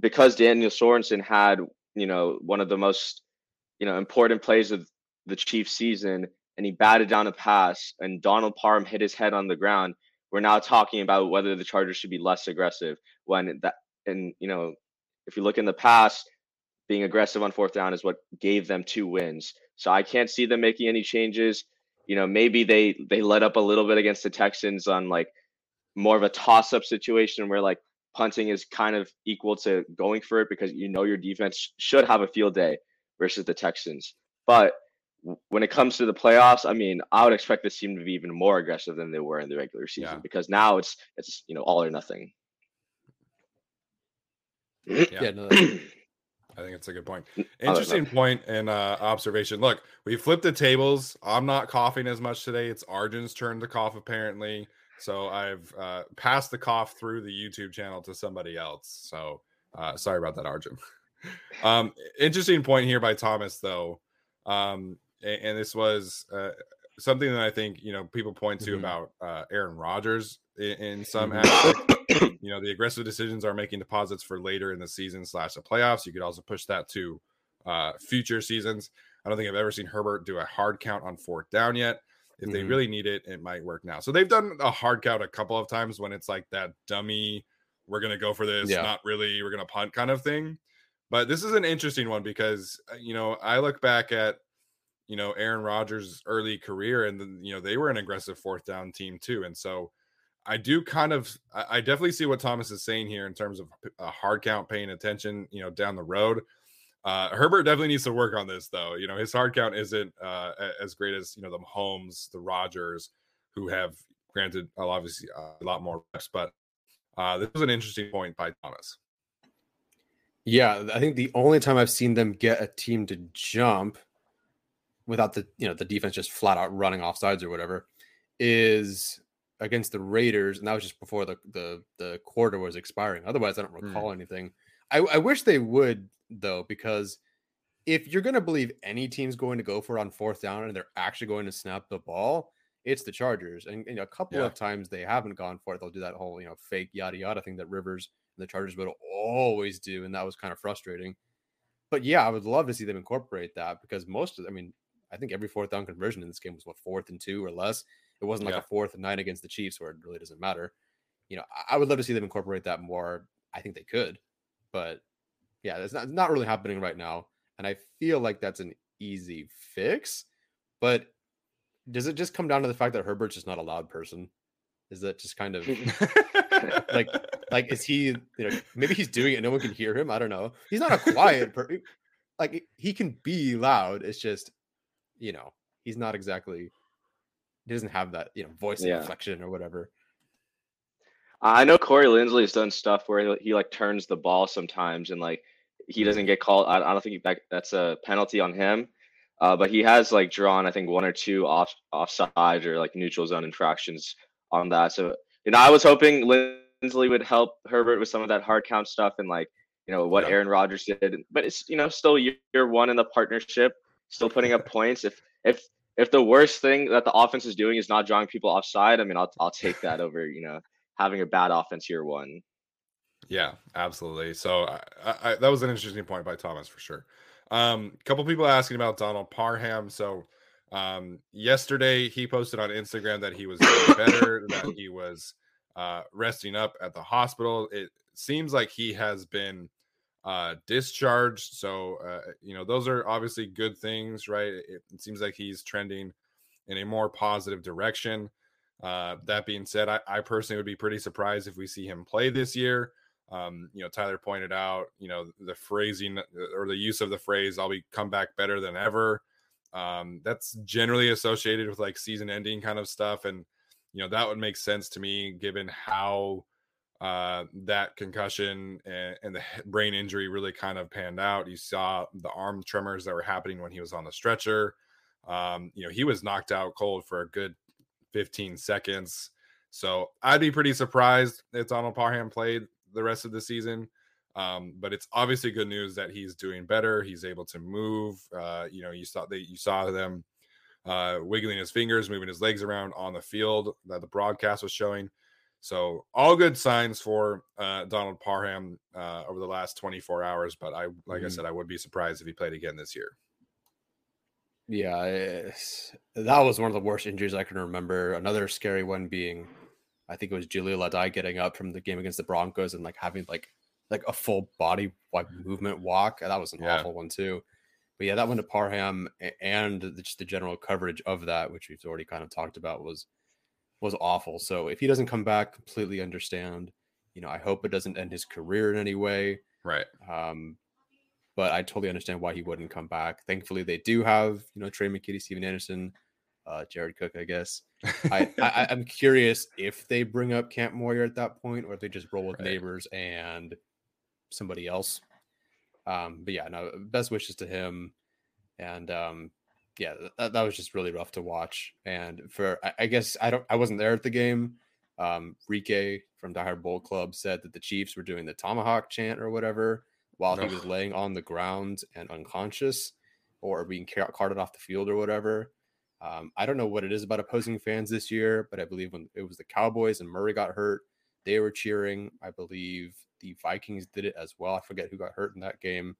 because Daniel Sorensen had, you know, one of the most, you know, important plays of the Chiefs season and he batted down a pass and Donald Parham hit his head on the ground, we're now talking about whether the Chargers should be less aggressive when that and you know, if you look in the past, being aggressive on fourth down is what gave them two wins. So I can't see them making any changes. You know, maybe they they let up a little bit against the Texans on like more of a toss up situation where like punting is kind of equal to going for it because you know your defense should have a field day versus the Texans. But when it comes to the playoffs, I mean, I would expect this team to be even more aggressive than they were in the regular season yeah. because now it's it's you know all or nothing. Yeah, yeah no, [clears throat] I think it's a good point. Interesting point and uh, observation. Look, we flipped the tables. I'm not coughing as much today. It's Arjun's turn to cough, apparently. So I've uh, passed the cough through the YouTube channel to somebody else. So uh, sorry about that, Arjun. [laughs] um, interesting point here by Thomas, though. Um, and, and, this was uh, something that I think you know people point to mm-hmm. about uh, Aaron Rodgers in, in some mm-hmm. aspect. [coughs] you know, the aggressive decisions are making deposits for later in the season slash the playoffs. You could also push that to uh, future seasons. I don't think I've ever seen Herbert do a hard count on fourth down yet. If mm-hmm. they really need it, it might work now. So they've done a hard count a couple of times when it's like that dummy, we're gonna go for this, yeah. not really, we're gonna punt kind of thing. But this is an interesting one because uh, you know I look back at you know Aaron Rodgers' early career, and you know they were an aggressive fourth down team too, and so I do kind of I definitely see what Thomas is saying here in terms of a hard count, paying attention, you know, down the road. Uh, Herbert definitely needs to work on this, though. You know, his hard count isn't uh, as great as you know the Holmes, the Rodgers, who have granted obviously uh, a lot more reps. But uh, this was an interesting point by Thomas. Yeah, I think the only time I've seen them get a team to jump without the you know the defense just flat out running off sides or whatever is against the Raiders, and that was just before the the the quarter was expiring. Otherwise, I don't hmm. recall mm. anything. I, I wish they would though, because if you're going to believe any team's going to go for it on fourth down and they're actually going to snap the ball, it's the Chargers. And, and a couple yeah. of times they haven't gone for it. They'll do that whole, you know, fake yada yada thing that Rivers and the Chargers would always do. And that was kind of frustrating. But yeah, I would love to see them incorporate that because most of, I mean, I think every fourth down conversion in this game was what fourth and two or less. It wasn't like yeah. a fourth and nine against the Chiefs where it really doesn't matter. You know, I would love to see them incorporate that more. I think they could, but yeah, that's not not really happening right now, and I feel like that's an easy fix. But does it just come down to the fact that Herbert's just not a loud person? Is that just kind of [laughs] like like is he you know maybe he's doing it no one can hear him? I don't know. He's not a quiet person. like he can be loud. It's just, you know, he's not exactly. He doesn't have that, you know, voice Yeah. inflection or whatever. I know Corey Linsley has done stuff where he, he like turns the ball sometimes and like he doesn't get called. I, I don't think that that's a penalty on him. Uh, but he has like drawn, I think, one or two off offside or like neutral zone infractions on that. So you know, I was hoping Lindsley would help Herbert with some of that hard count stuff and like you know what Yeah. Aaron Rodgers did. But it's you know still year year one in the partnership, still putting up points. If if if the worst thing that the offense is doing is not drawing people offside, I mean, I'll I'll take that over you know having a bad offense year one. Yeah, absolutely. So I, I, I- that was an interesting point by Thomas for sure. Um, a couple people asking about Donald Parham. So um, yesterday he posted on Instagram that he was [coughs] better, that he was uh, resting up at the hospital. It seems like he has been uh, discharged. So uh, you know those are obviously good things, right? It, it seems like he's trending in a more positive direction. Uh, that being said, I, I personally would be pretty surprised if we see him play this year. Um, you know, Tyler pointed out, you know, the phrasing uh, or the use of the phrase "I'll be come back better than ever." Um, that's generally associated with like season-ending kind of stuff, and you know that would make sense to me given how uh, that concussion and, and the brain injury really kind of panned out. You saw the arm tremors that were happening when he was on the stretcher. Um, you know, he was knocked out cold for a good 15 seconds. So I'd be pretty surprised if Donald Parham played the rest of the season. Um, but it's obviously good news that he's doing better. He's able to move. Uh, you know, you saw they you saw them uh, wiggling his fingers, moving his legs around on the field that the broadcast was showing. So all good signs for uh, Donald Parham uh, over the last 24 hours. But I, like I Mhm. said, I would be surprised if he played again this year. Yeah, that was one of the worst injuries I can remember. Another scary one being, I think it was Julio Ladai getting up from the game against the Broncos and like having like like a full body like movement walk. That was an Yeah. awful one too. But yeah, that one to Parham and just the general coverage of that, which we've already kind of talked about, was was awful. So if he doesn't come back, completely understand. You know, I hope it doesn't end his career in any way. Right. Um, but I totally understand why he wouldn't come back. Thankfully, they do have you know Tre' McKitty, Stephen Anderson, uh, Jared Cook. I guess I, I I'm [laughs] curious if they bring up Kampmoyer at that point, or if they just roll with Right. neighbors and somebody else. Um, but yeah, no, best wishes to him. And um, yeah, that, that was just really rough to watch. And for I, I guess I don't I wasn't there at the game. Um, Rike from Die Hard Bowl Club said that the Chiefs were doing the tomahawk chant or whatever while he was laying on the ground and unconscious or being ca- carted off the field or whatever. Um, I don't know what it is about opposing fans this year, but I believe when it was the Cowboys and Murray got hurt, they were cheering. I believe the Vikings did it as well. I forget who got hurt in that game.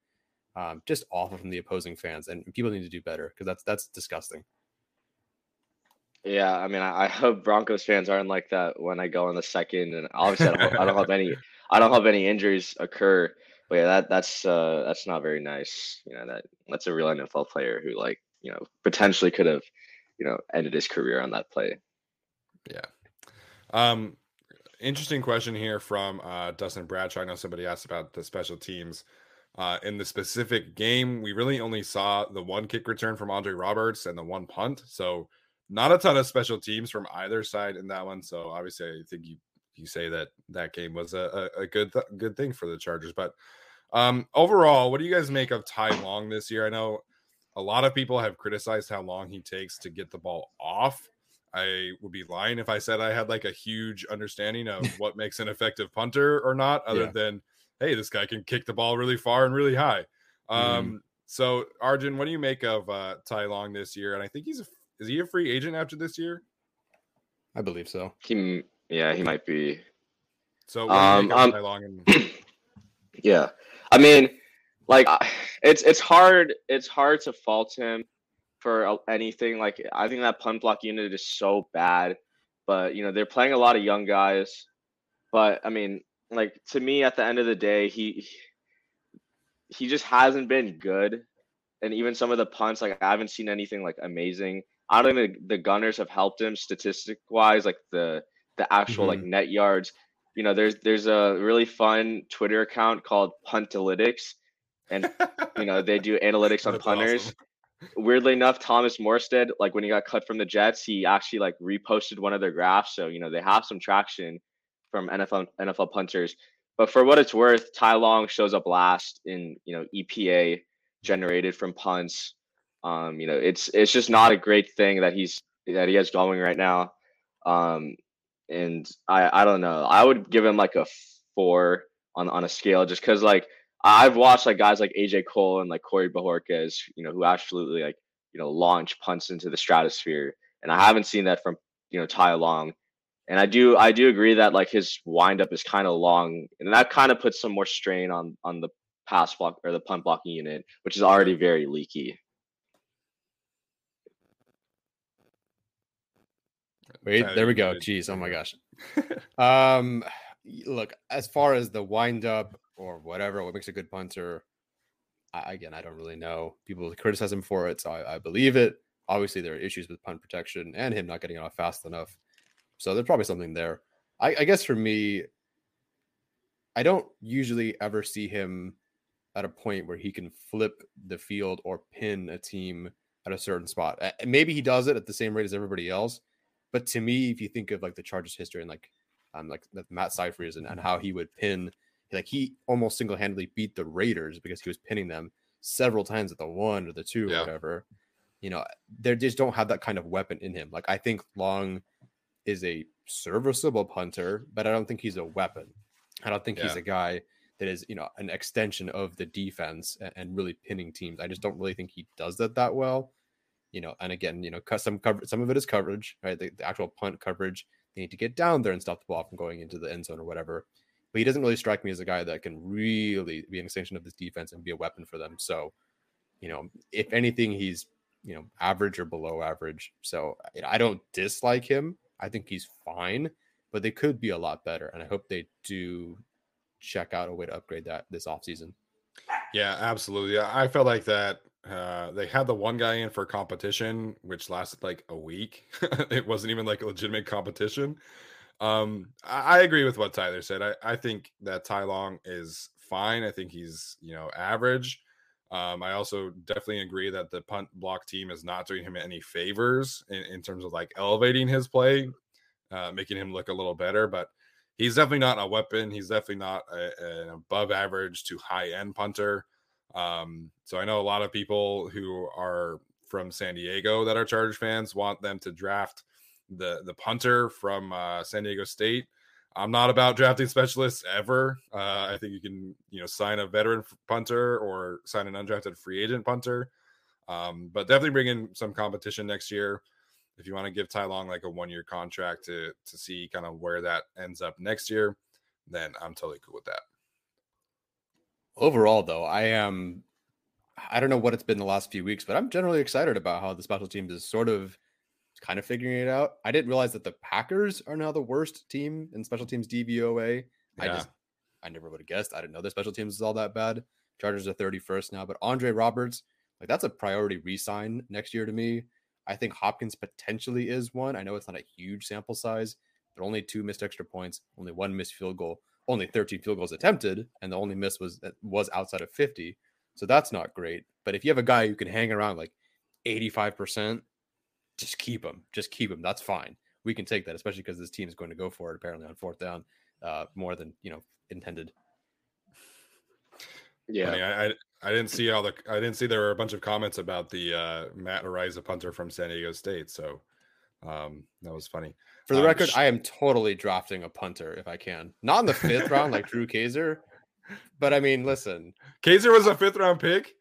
Um, just awful from the opposing fans, and people need to do better because that's that's disgusting. Yeah, I mean, I, I hope Broncos fans aren't like that when I go in the second, and obviously, I don't, hope- I don't hope any, [laughs] I don't hope any injuries occur. But yeah, that that's uh, that's not very nice. You know that that's a real NFL player who like you know potentially could have, you know, ended his career on that play. Yeah. Um, interesting question here from uh, Dustin Bradshaw. I know somebody asked about the special teams. Uh, in the specific game, we really only saw the one kick return from Andre Roberts and the one punt. So, not a ton of special teams from either side in that one. So, obviously, I think you you say that that game was a, a, a good th- good thing for the Chargers. But um, overall, what do you guys make of Ty Long this year? I know a lot of people have criticized how long he takes to get the ball off. I would be lying if I said I had like a huge understanding of [laughs] what makes an effective punter or not, other Yeah. than hey, this guy can kick the ball really far and really high. Um, so Arjun, what do you make of uh Ty Long this year? And I think he's a, is he a free agent after this year? I believe so. He, yeah, he might be. So what do you make Um, um, Ty Long and [clears throat] Yeah, I mean, like it's it's hard it's hard to fault him for anything. Like I think that punt block unit is so bad, but you know they're playing a lot of young guys. But I mean, like to me, at the end of the day, he he just hasn't been good. And even some of the punts, like I haven't seen anything like amazing. I don't think the, the Gunners have helped him statistic wise, like the the actual like mm-hmm. net yards. You know, there's there's a really fun Twitter account called Puntalytics, and you know they do analytics on punters. awesome. Weirdly enough, Thomas Morstead, like when he got cut from the Jets, he actually like reposted one of their graphs. So you know they have some traction from NFL NFL punters. But for what it's worth, Ty Long shows up last in you know EPA generated from punts. Um, you know it's it's just not a great thing that he's that he has going right now. Um, and I I don't know. I would give him like a four on on a scale just because like I've watched like guys like AJ Cole and like Corey Bojorquez, you know, who absolutely like you know launch punts into the stratosphere, and I haven't seen that from you know Ty Long. And I do I do agree that like his windup is kind of long, and that kind of puts some more strain on on the pass block or the punt blocking unit, which is already very leaky. Wait, there we go. Jeez, oh my gosh. [laughs] Um, look, as far as the windup or whatever, what makes a good punter, I, again, I don't really know. People criticize him for it, so I, I believe it. Obviously, there are issues with punt protection and him not getting off fast enough. So there's probably something there. I, I guess for me, I don't usually ever see him at a point where he can flip the field or pin a team at a certain spot. Maybe he does it at the same rate as everybody else. But to me, if you think of like the Chargers history and like um like Matt Scifres and, and how he would pin, like he almost single handedly beat the Raiders because he was pinning them several times at the one or the two Yeah. or whatever. You know, they just don't have that kind of weapon in him. Like I think Long is a serviceable punter, but I don't think he's a weapon. I don't think he's a guy that is, you know, an extension of the defense and, and really pinning teams. I just don't really think he does that that well. You know, and again, you know, some cover some of it is coverage, right? The, the actual punt coverage. They need to get down there and stop the ball from going into the end zone or whatever. But he doesn't really strike me as a guy that can really be an extension of this defense and be a weapon for them. So, you know, if anything, he's you know average or below average. So I don't dislike him. I think he's fine, but they could be a lot better. And I hope they do check out a way to upgrade that this offseason. Yeah, absolutely. I felt like that. Uh, they had the one guy in for competition, which lasted like a week. [laughs] it wasn't even like a legitimate competition. Um, I, I agree with what Tyler said. I, I think that Ty Long is fine. I think he's you know average. Um, I also definitely agree that the punt block team is not doing him any favors in, in terms of like elevating his play, uh, making him look a little better. But he's definitely not a weapon. He's definitely not a, an above average to high end punter. Um, so I know a lot of people who are from San Diego that are Chargers fans want them to draft the the punter from uh, San Diego State. I'm not about drafting specialists ever. Uh, I think you can you know sign a veteran punter or sign an undrafted free agent punter. Um, but definitely bring in some competition next year if you want to give Ty Long like a one year contract to to see kind of where that ends up next year. Then I'm totally cool with that. Overall, though, I am. I don't know what it's been the last few weeks, but I'm generally excited about how the special teams is sort of kind of figuring it out. I didn't realize that the Packers are now the worst team in special teams DVOA. I just, I never would have guessed. I didn't know the special teams is all that bad. Chargers are 31st now, but Andre Roberts, like that's a priority re-sign next year to me. I think Hopkins potentially is one. I know it's not a huge sample size, but only two missed extra points, only one missed field goal, only 13 field goals attempted, and the only miss was uh, was outside of 50. So that's not great. But if you have a guy who can hang around like 85%, just keep him. Just keep him. That's fine. We can take that, especially because this team is going to go for it apparently on fourth down, uh, more than you know intended. Yeah. Funny, I, I I didn't see all the I didn't see there were a bunch of comments about the uh, Matt Araiza punter from San Diego State. So um, that was funny. For the Um, record, sh- I am totally drafting a punter if I can. Not in the fifth round like Drew Kaser, but I mean, listen, Kaser was a fifth round pick.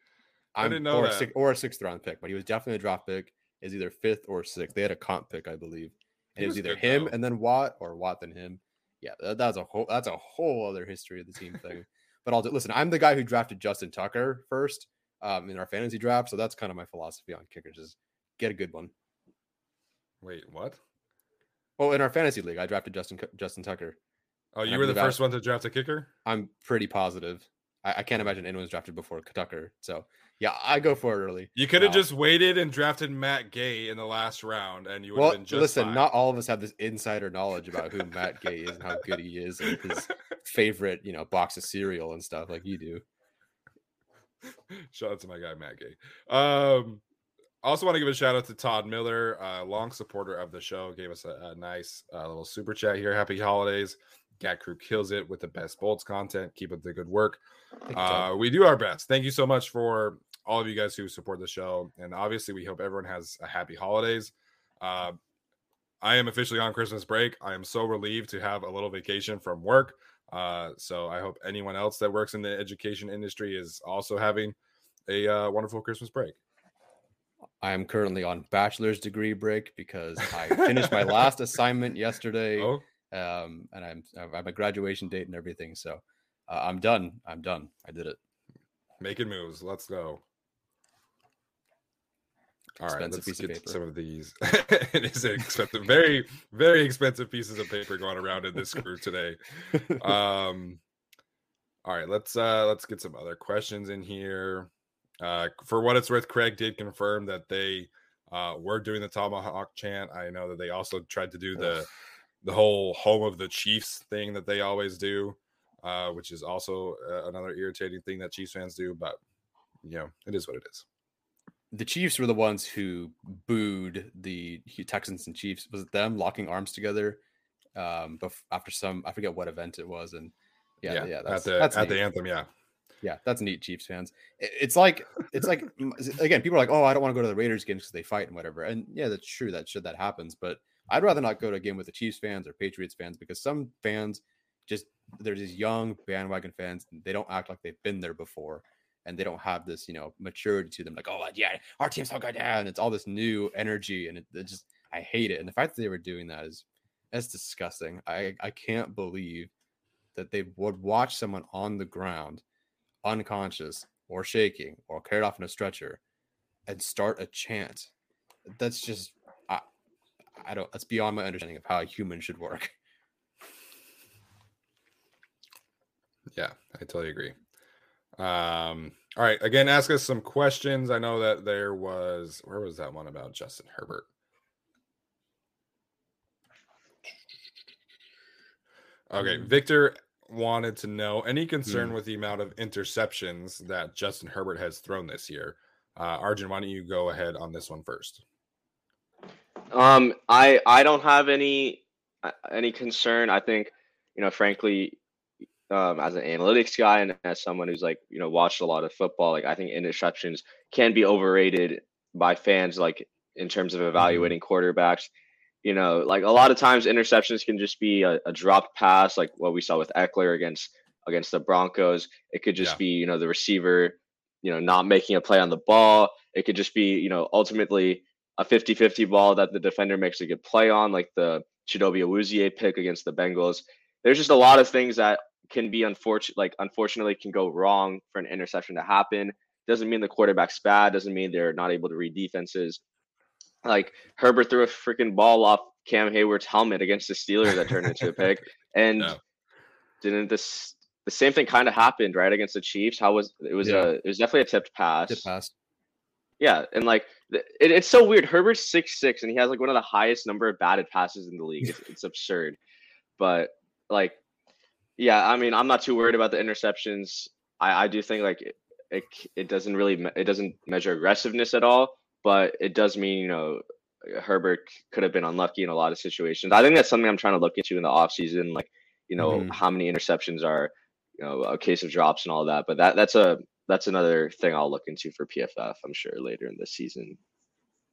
I I'm didn't know or, a that. six, or a sixth round pick, but he was definitely a draft pick. Is either fifth or sixth. They had a comp pick, I believe, and it was was either him though. and then Watt or Watt then him. Yeah, that, that's a whole that's a whole other history of the team thing. But I'll do, listen. I'm the guy who drafted Justin Tucker first um, in our fantasy draft, so that's kind of my philosophy on kickers: is get a good one. Wait, what? Well, in our fantasy league, I drafted Justin Justin Tucker. Oh, you were the believe I- first one to draft a kicker. I'm pretty positive. I, I can't imagine anyone's drafted before Tucker. So yeah, I go for it early. You could have Wow. just waited and drafted Matt Gay in the last round, and you would Well, have been just listen, fine. not all of us have this insider knowledge about who Matt Gay is and how good he is and his [laughs] favorite, you know, box of cereal and stuff like you do. shout out to my guy Matt Gay. Um, also want to give a shout out to Todd Miller, uh, long supporter of the show. Gave us a, a nice uh, little super chat here. Happy holidays. GAC Crew kills it with the best bolts content. Keep up the good work. Uh, we do our best. Thank you so much for all of you guys who support the show, and obviously we hope everyone has a happy holidays. Uh, I am officially on Christmas break. I am so relieved to have a little vacation from work. Uh, so I hope anyone else that works in the education industry is also having a uh, wonderful Christmas break. I am currently on bachelor's degree break because I finished my [laughs] last assignment yesterday, Oh, um, and I'm I have a graduation date and everything. So uh, I'm done. I'm done. I did it. making moves. Let's go. All right, let's of get paper. some of these. [laughs] it is expensive, very, very expensive pieces of paper going around in this group today. [laughs] Um, all right, let's uh let's get some other questions in here. Uh, for what it's worth, Craig did confirm that they uh were doing the tomahawk chant. I know that they also tried to do the the whole home of the Chiefs thing that they always do, uh, which is also uh, another irritating thing that Chiefs fans do. But you know, it is what it is. the Chiefs were the ones who booed the Texans and Chiefs. Was it them locking arms together? Um, bef- after some, I forget what event it was, and yeah, yeah, that's, at the that's at neat. the anthem, yeah. yeah, that's neat, Chiefs fans. It's like it's like again, people are like, oh, I don't want to go to the Raiders games because they fight and whatever. And yeah, that's true. That should that happens, but I'd rather not go to a game with the Chiefs fans or Patriots fans because some fans just they're these young bandwagon fans. They don't act like they've been there before, and they don't have this you know maturity to them. Like, oh yeah, our team's so good, and it's all this new energy, and it, it just I hate it. And the fact that they were doing that is that's disgusting. I I can't believe that they would watch someone on the ground unconscious or shaking or carried off in a stretcher and start a chant. That's just I don't that's beyond my understanding of how a human should work. [laughs] Yeah, I totally agree. Um, all right, again, ask us some questions. I know that there was where was that one about Justin Herbert? Okay, Um, Victor wanted to know any concern Hmm. with the amount of interceptions that Justin Herbert has thrown this year. Uh, Arjun, why don't you go ahead on this one first? Um, I I don't have any uh, any concern. I think, you know, frankly, um, as an analytics guy and as someone who's like, you know, watched a lot of football, like I think interceptions can be overrated by fans, like in terms of evaluating quarterbacks. You know, like a lot of times interceptions can just be a, a dropped pass, like what we saw with Ekeler against against the Broncos. It could just Yeah. be, you know, the receiver, you know, not making a play on the ball. It could just be, you know, ultimately a 50-50 ball that the defender makes a good play on, like the Chidobe Awuzie pick against the Bengals. There's just a lot of things that can be unfortunate, like unfortunately can go wrong for an interception to happen. Doesn't mean the quarterback's bad. Doesn't mean they're not able to read defenses. Like Herbert threw a freaking ball off Cam Hayward's helmet against the Steelers that turned into a pick, [laughs] and Yeah. didn't this the same thing kind of happened right against the Chiefs? How was it was Yeah. a it was definitely a tipped pass. Tip pass. Yeah, and like it, it's so weird. Herbert's six six, and he has like one of the highest number of batted passes in the league. It's, it's absurd, but like, yeah, I mean, I'm not too worried about the interceptions. I I do think like it it, it doesn't really it doesn't measure aggressiveness at all, but it does mean you know Herbert could have been unlucky in a lot of situations. I think that's something I'm trying to look into in the offseason, like you know Mhm. how many interceptions are you know a case of drops and all that. But that that's a that's another thing I'll look into for PFF. I'm sure later in the season.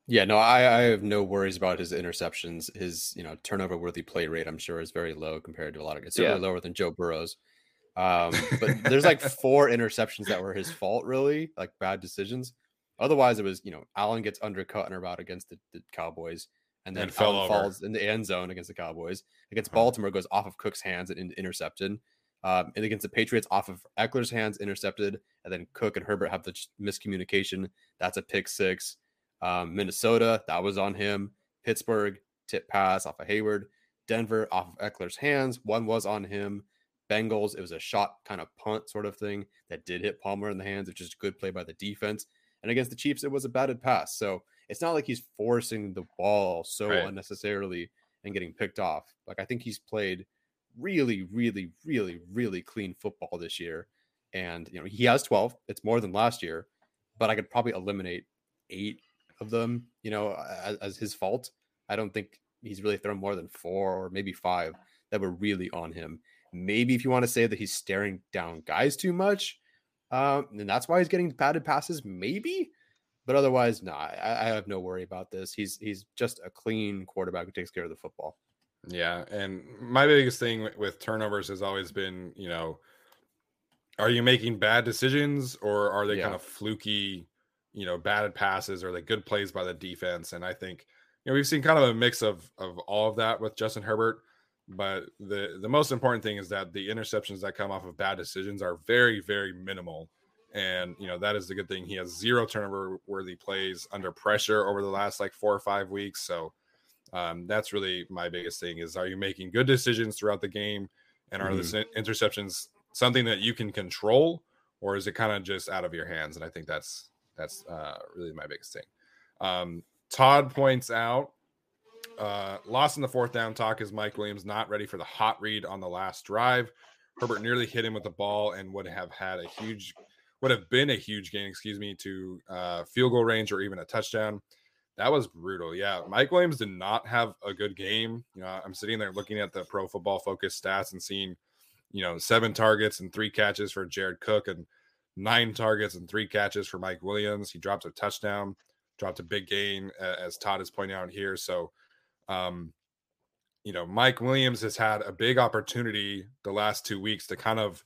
Yeah, no, I, I have no worries about his interceptions. His, you know, turnover worthy play rate, I'm sure, is very low compared to a lot of it's certainly Yeah. lower than Joe Burrow's. Um, [laughs] but there's like four interceptions that were his fault, really, like bad decisions. Otherwise, it was, you know, Allen gets undercut in a route against the, the Cowboys, and then And fell Allen falls in the end zone against the Cowboys. Against Baltimore, goes off of Cook's hands and in- intercepted. Um, and against the Patriots, off of Ekeler's hands, intercepted. And then Cook and Herbert have the miscommunication. That's a pick six. Um, Minnesota, that was on him. Pittsburgh, tip pass off of Hayward. Denver, off of Ekeler's hands. One was on him. Bengals, it was a shot kind of punt sort of thing that did hit Palmer in the hands, which is a good play by the defense. And against the Chiefs, it was a batted pass. So it's not like he's forcing the ball so Right. unnecessarily and getting picked off. Like I think he's played really, really, really, really clean football this year. And you know, he has 12. It's more than last year, but I could probably eliminate eight of them, you know, as, as his fault. I don't think he's really thrown more than four or maybe five that were really on him. Maybe if you want to say that he's staring down guys too much, um, and that's why he's getting padded passes, maybe. But otherwise, no, nah, I, I have no worry about this. He's he's just a clean quarterback who takes care of the football. Yeah, and my biggest thing with turnovers has always been, you know, are you making bad decisions or are they yeah. kind of fluky, you know, bad passes or the good plays by the defense? And I think, you know, we've seen kind of a mix of of all of that with Justin Herbert. But the the most important thing is that the interceptions that come off of bad decisions are very very minimal, and you know that is the good thing. He has zero turnover worthy plays under pressure over the last like four or five weeks. So um, that's really my biggest thing: is are you making good decisions throughout the game, and are mm-hmm. the interceptions something that you can control, or is it kind of just out of your hands? And I think that's that's uh, really my biggest thing. Um, Todd points out uh, lost in the fourth down talk is Mike Williams not ready for the hot read on the last drive. Herbert nearly hit him with the ball and would have had a huge, would have been a huge gain, excuse me, to uh, field goal range or even a touchdown. That was brutal. Yeah, Mike Williams did not have a good game. You know, I'm sitting there looking at the Pro Football Focus stats and seeing, you know, seven targets and three catches for Jared Cook and nine targets and three catches for Mike Williams. He dropped a touchdown, dropped a big gain, as Todd is pointing out here. So um, you know, Mike Williams has had a big opportunity the last two weeks to kind of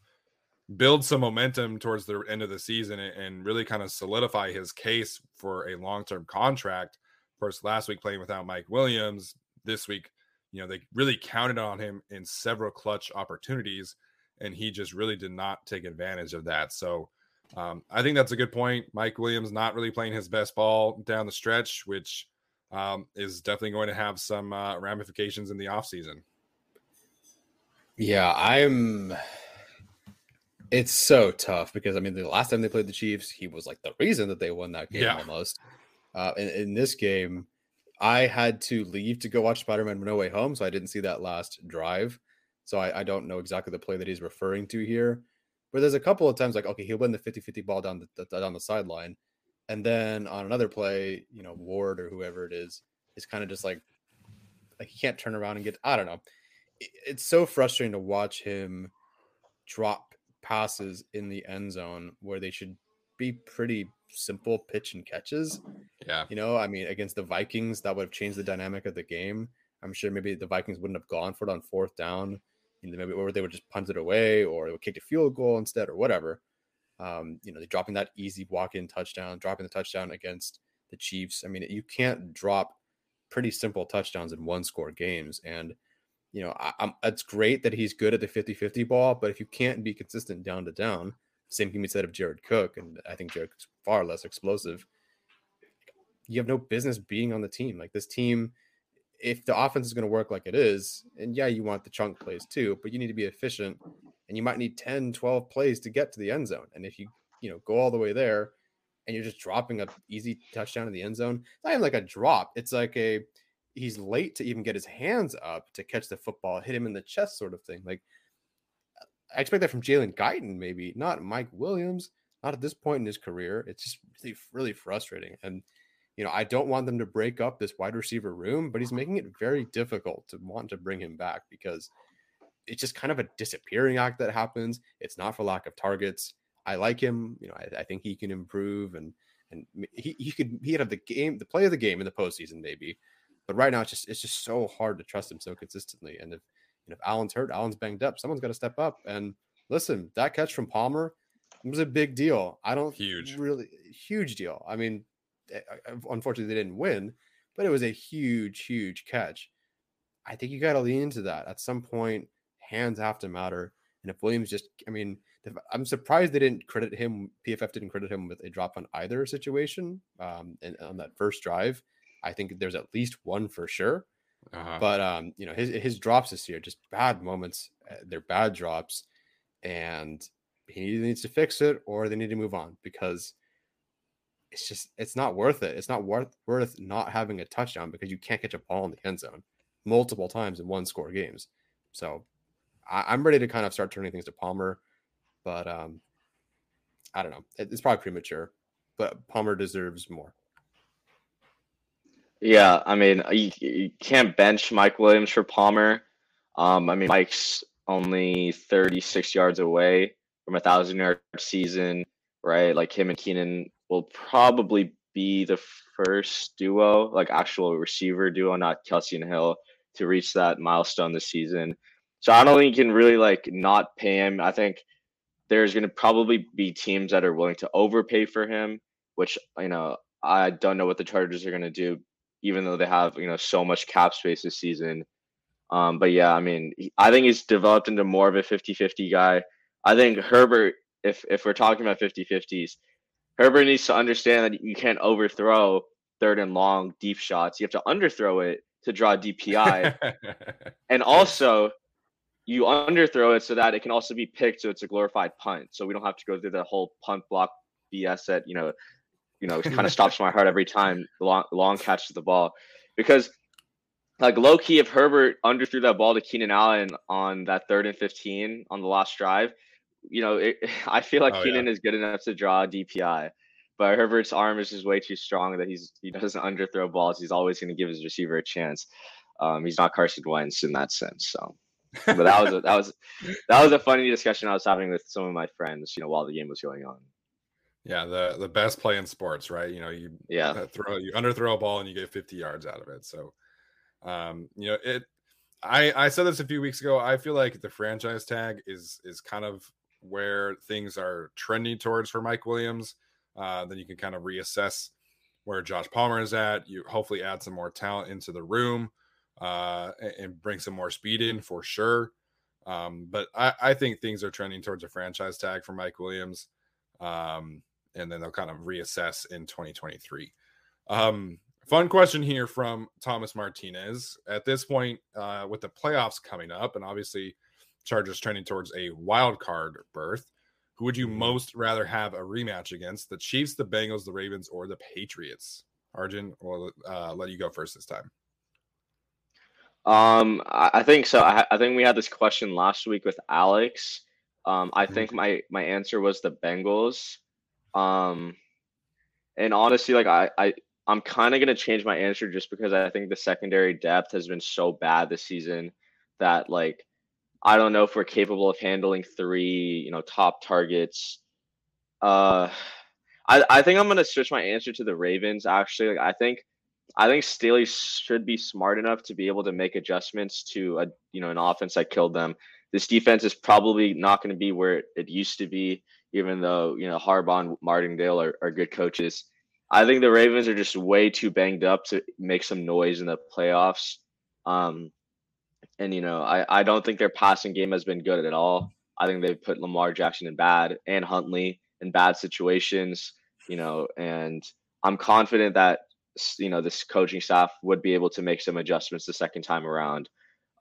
build some momentum towards the end of the season and really kind of solidify his case for a long-term contract. First, last week playing without Mike Williams, this week, you know, they really counted on him in several clutch opportunities, and he just really did not take advantage of that. So um, I think that's a good point. Mike Williams not really playing his best ball down the stretch, which um, is definitely going to have some uh, ramifications in the offseason. Yeah, I'm. It's so tough because I mean, the last time they played the Chiefs, he was like the reason that they won that game yeah. almost. Uh, in, in this game, I had to leave to go watch Spider Man No Way Home, so I didn't see that last drive. So I, I, don't know exactly the play that he's referring to here. But there's a couple of times like, okay, he'll win the 50 50 ball down the, down the sideline. And then on another play, you know, Ward or whoever it is is kind of just like like he can't turn around and get I don't know. It's so frustrating to watch him drop passes in the end zone where they should be pretty simple pitch and catches. Yeah. You know, I mean, against the Vikings, that would have changed the dynamic of the game. I'm sure maybe the Vikings wouldn't have gone for it on fourth down. You know, maybe or they would just punt it away or they would kick a field goal instead or whatever. Um, you know, they're dropping that easy walk-in touchdown, dropping the touchdown against the Chiefs. I mean, you can't drop pretty simple touchdowns in one score games. And, you know, I, I'm, it's great that he's good at the 50-50 ball, but if you can't be consistent down to down, same can be said of Jared Cook, and I think Jared's far less explosive. You have no business being on the team. Like this team, if the offense is going to work like it is, and yeah, you want the chunk plays too, but you need to be efficient and you might need 10, 12 plays to get to the end zone. And if you, you know, go all the way there and you're just dropping a easy touchdown in the end zone, it's not even like a drop. It's like a he's late to even get his hands up to catch the football, hit him in the chest sort of thing. Like I expect that from Jalen Guyton, maybe not Mike Williams, not at this point in his career. It's just really, really frustrating. And you know, I don't want them to break up this wide receiver room, but he's making it very difficult to want to bring him back because it's just kind of a disappearing act that happens. It's not for lack of targets. I like him. You know, I, I think he can improve and and he, he could he could have the game, the play of the game in the postseason maybe. But right now it's just it's just so hard to trust him so consistently. And if know, if Allen's hurt, Allen's banged up, someone's got to step up. And listen, that catch from Palmer was a big deal. I don't huge, really huge deal. I mean, eh, unfortunately they didn't win, but it was a huge, huge catch. I think you got to lean into that at some point hands have to matter. And if Williams just, I mean, I'm surprised they didn't credit him. PFF didn't credit him with a drop on either situation. Um, and on that first drive, I think there's at least one for sure. Uh-huh. But um, you know, his his drops this year just bad moments. Eh, they're bad drops, and he either needs to fix it or they need to move on because it's just it's not worth it. It's not worth worth not having a touchdown because you can't catch a ball in the end zone multiple times in one score games. So I, am ready to kind of start turning things to Palmer, but um, I don't know. It's probably premature, but Palmer deserves more. Yeah, I mean, you, you can't bench Mike Williams for Palmer. Um, I mean, Mike's only 36 yards away from a thousand yard season, right? Like him and Keenan will probably be the first duo, like actual receiver duo, not Kelce and Hill, to reach that milestone this season. So I don't think you can really like not pay him. I think there's going to probably be teams that are willing to overpay for him, which you know I don't know what the Chargers are going to do, even though they have you know so much cap space this season. Um, but yeah, I mean, I think he's developed into more of a 50-50 guy. I think Herbert, if if we're talking about 50-50s, Herbert needs to understand that you can't overthrow third and long deep shots. You have to underthrow it to draw DPI. [laughs] and also you underthrow it so that it can also be picked so it's a glorified punt. So we don't have to go through the whole punt block BS that, you know, you know, it kind of [laughs] stops my heart every time long, long catches the ball. Because like low key, if Herbert underthrew that ball to Keenan Allen on that third and 15 on the last drive, you know, it, [laughs] I feel like oh, Keenan yeah. is good enough to draw a DPI. But Herbert's arm is just way too strong that he's he doesn't underthrow balls. He's always going to give his receiver a chance. Um, he's not Carson Wentz in that sense. So, but that was a, that was that was a funny discussion I was having with some of my friends. You know, while the game was going on. Yeah, the the best play in sports, right? You know, you yeah throw you underthrow a ball and you get 50 yards out of it. So, um, you know, it. I I said this a few weeks ago. I feel like the franchise tag is is kind of where things are trending towards for Mike Williams. Uh, then you can kind of reassess where Josh Palmer is at. You hopefully add some more talent into the room uh, and bring some more speed in for sure. Um, but I, I, think things are trending towards a franchise tag for Mike Williams. Um, and then they'll kind of reassess in 2023. Um, fun question here from Thomas Martinez. At this point, uh, with the playoffs coming up, and obviously Chargers trending towards a wild card berth, who would you mm-hmm. most rather have a rematch against? The Chiefs, the Bengals, the Ravens, or the Patriots? Arjun, we'll uh, let you go first this time. Um, I think so. I, I, think we had this question last week with Alex. Um, I mm-hmm. think my my answer was the Bengals. Um, and honestly, like I I I'm kind of gonna change my answer just because I think the secondary depth has been so bad this season that like I don't know if we're capable of handling three, you know, top targets. Uh, I I think I'm gonna switch my answer to the Ravens. Actually, like, I think I think Staley should be smart enough to be able to make adjustments to a you know an offense that killed them. This defense is probably not going to be where it used to be, even though you know Harbaugh and Martindale are, are good coaches. I think the Ravens are just way too banged up to make some noise in the playoffs. Um, and you know, I, I don't think their passing game has been good at all. I think they've put Lamar Jackson in bad and Huntley in bad situations, you know, and I'm confident that you know this coaching staff would be able to make some adjustments the second time around.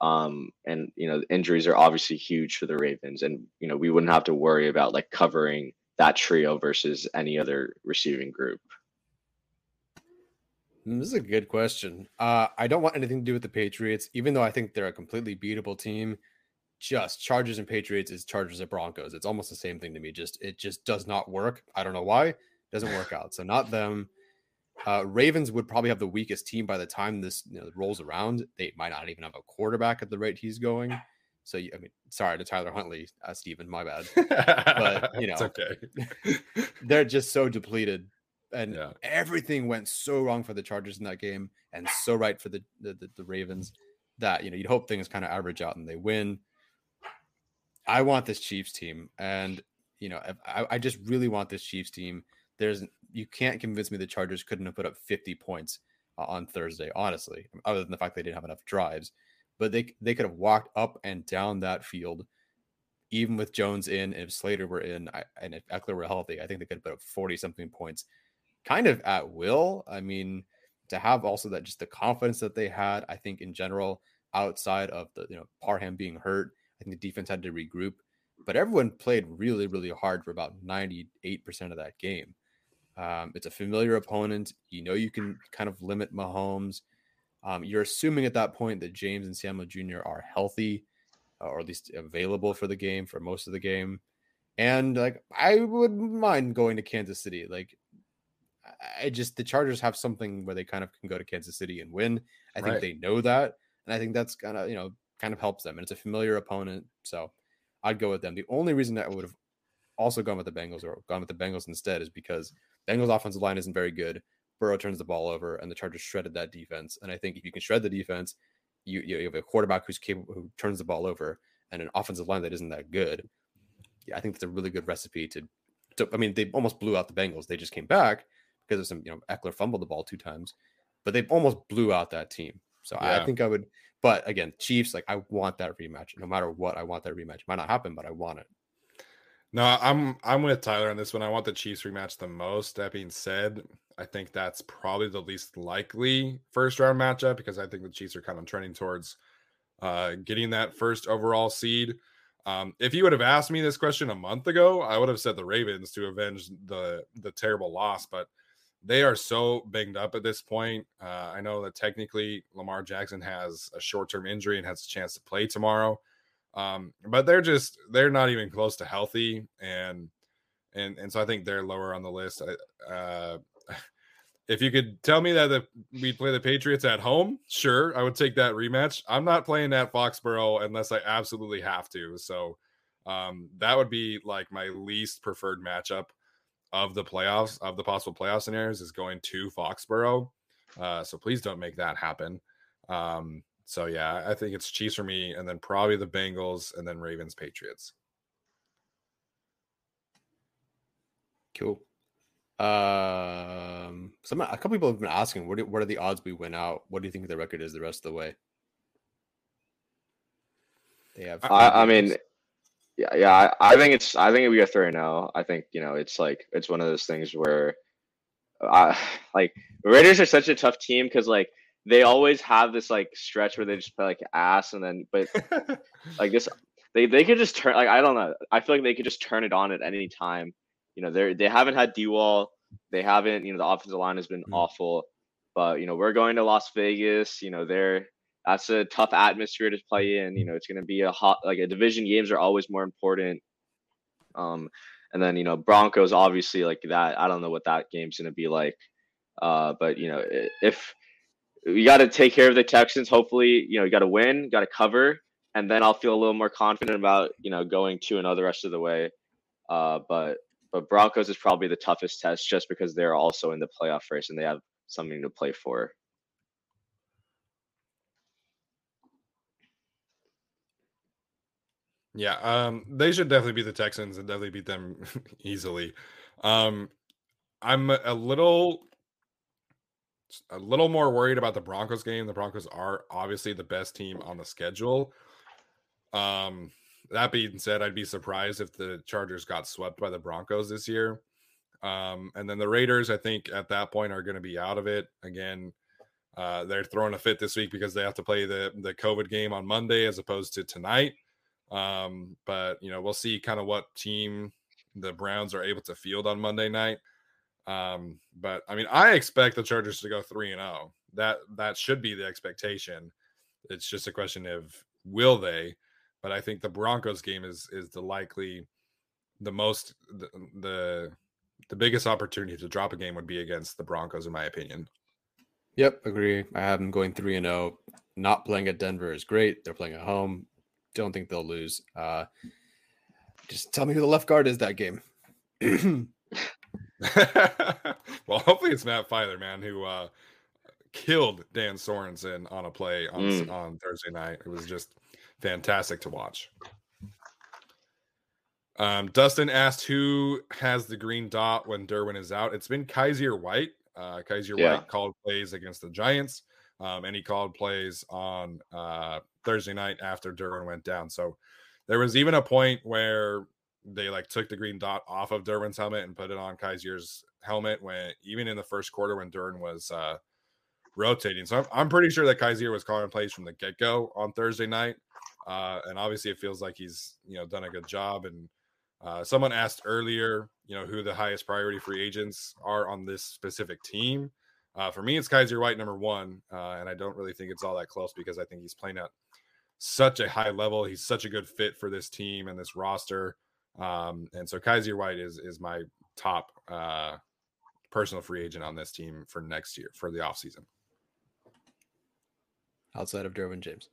Um, and you know, injuries are obviously huge for the Ravens, and you know, we wouldn't have to worry about like covering that trio versus any other receiving group. Mm, this is a good question. Uh, I don't want anything to do with the Patriots, even though I think they're a completely beatable team. Just Chargers and Patriots is Chargers and Broncos. It's almost the same thing to me. Just it just does not work. I don't know why. It doesn't work out. So not them. Uh, Ravens would probably have the weakest team by the time this you know, rolls around. They might not even have a quarterback at the rate he's going. So I mean, sorry to Tyler Huntley, uh, Stephen, my bad. But [laughs] you know, okay. [laughs] they're just so depleted and yeah. everything went so wrong for the Chargers in that game, and so right for the the, the, the Ravens that you know you'd hope things kind of average out and they win. I want this Chiefs team, and you know I, I just really want this Chiefs team. There's you can't convince me the Chargers couldn't have put up 50 points on Thursday, honestly, other than the fact they didn't have enough drives. But they they could have walked up and down that field, even with Jones in, and if Slater were in, I, and if Ekeler were healthy, I think they could have put up 40 something points kind of at will. I mean, to have also that just the confidence that they had, I think in general, outside of the you know Parham being hurt, I think the defense had to regroup. But everyone played really, really hard for about 98% of that game. Um, it's a familiar opponent. You know you can kind of limit Mahomes. Um, you're assuming at that point that James and Samuel Jr. are healthy, uh, or at least available for the game for most of the game. And like I wouldn't mind going to Kansas City. Like I just the Chargers have something where they kind of can go to Kansas City and win. I think Right. they know that, and I think that's kind of you know kind of helps them. And it's a familiar opponent, so I'd go with them. The only reason that I would have also gone with the Bengals or gone with the Bengals instead is because Bengals offensive line isn't very good. Burrow turns the ball over, and the Chargers shredded that defense. And I think if you can shred the defense, you you have a quarterback who's capable who turns the ball over, and an offensive line that isn't that good. Yeah, I think that's a really good recipe to. to I mean, they almost blew out the Bengals. They just came back because of some, you know, Ekeler fumbled the ball two times, but they almost blew out that team. So I think I would. But again, Chiefs, like I want that rematch. No matter what, I want that rematch. Might not happen, but I want it. No, I'm I'm with Tyler on this one. I want the Chiefs rematch the most. That being said, I think that's probably the least likely first round matchup because I think the Chiefs are kind of trending towards uh, getting that first overall seed. Um, if you would have asked me this question a month ago, I would have said the Ravens to avenge the the terrible loss, but they are so banged up at this point. Uh, I know that technically Lamar Jackson has a short term injury and has a chance to play tomorrow um but they're just they're not even close to healthy and and and so i think they're lower on the list. I, uh [laughs] if you could tell me that the, we'd play the patriots at home sure i would take that rematch. I'm not playing at foxborough unless i absolutely have to so um that would be like my least preferred matchup of the playoffs of the possible playoff scenarios is going to foxborough uh so please don't make that happen. Um so yeah, I think it's Chiefs for me, and then probably the Bengals, and then Ravens, Patriots. Cool. Um, some a couple people have been asking, what do, what are the odds we win out? What do you think the record is the rest of the way? They have. I, I mean, yeah, yeah. I, I think it's. I think we go three now. I think you know it's like it's one of those things where, I [sighs] like Raiders are such a tough team because like they always have this like stretch where they just play like ass and then but [laughs] like this they they could just turn like I don't know. I feel like they could just turn it on at any time. You know, they're they haven't had D wall. They haven't, you know, the offensive line has been Mm. awful. But you know, we're going to Las Vegas, you know, they're that's a tough atmosphere to play in. You know, it's gonna be a hot like a division games are always more important. Um and then you know, Broncos obviously like that. I don't know what that game's gonna be like. Uh, but you know, if we got to take care of the Texans. Hopefully, you know, you got to win, got to cover, and then I'll feel a little more confident about you know going two and the rest of the way. Uh, but but Broncos is probably the toughest test just because they're also in the playoff race and they have something to play for. yeah, um, they should definitely beat the Texans and definitely beat them [laughs] easily. Um, I'm a little a little more worried about the Broncos game. The Broncos are obviously the best team on the schedule. Um, that being said, I'd be surprised if the Chargers got swept by the Broncos this year. Um, and then the Raiders, I think at that point are going to be out of it again. Uh, they're throwing a fit this week because they have to play the the COVID game on Monday as opposed to tonight. Um, but you know, we'll see kind of what team the Browns are able to field on Monday night. Um, but I mean, I expect the Chargers to go three and zero. That that should be the expectation. It's just a question of will they. But I think the Broncos game is is the likely the most the the, the biggest opportunity to drop a game would be against the Broncos, in my opinion. Yep, agree. I have them going three and zero. Not playing at Denver is great. They're playing at home. Don't think they'll lose. Uh, just tell me who the left guard is that game. [clears throat] [laughs] well, hopefully it's Matt Feiler, man, who uh, killed Dan Sorensen on a play on Mm. on Thursday night. It was just fantastic to watch. Um, Dustin asked who has the green dot when Derwin is out. It's been Kyzir White. Uh, Kyzir Yeah. White called plays against the Giants, um, and he called plays on uh, Thursday night after Derwin went down. So there was even a point where they like took the green dot off of Derwin's helmet and put it on Kyzir's helmet when even in the first quarter when Derwin was uh, rotating. So I'm, I'm pretty sure that Kyzir was calling plays from the get go on Thursday night. Uh, and obviously it feels like he's, you know, done a good job. And uh, someone asked earlier, you know, who the highest priority free agents are on this specific team. Uh, for me, it's Kyzir White number one. Uh, and I don't really think it's all that close because I think he's playing at such a high level. He's such a good fit for this team and this roster. Um, and so Kyzir White is is my top uh, personal free agent on this team for next year for the offseason. Outside of Derwin James.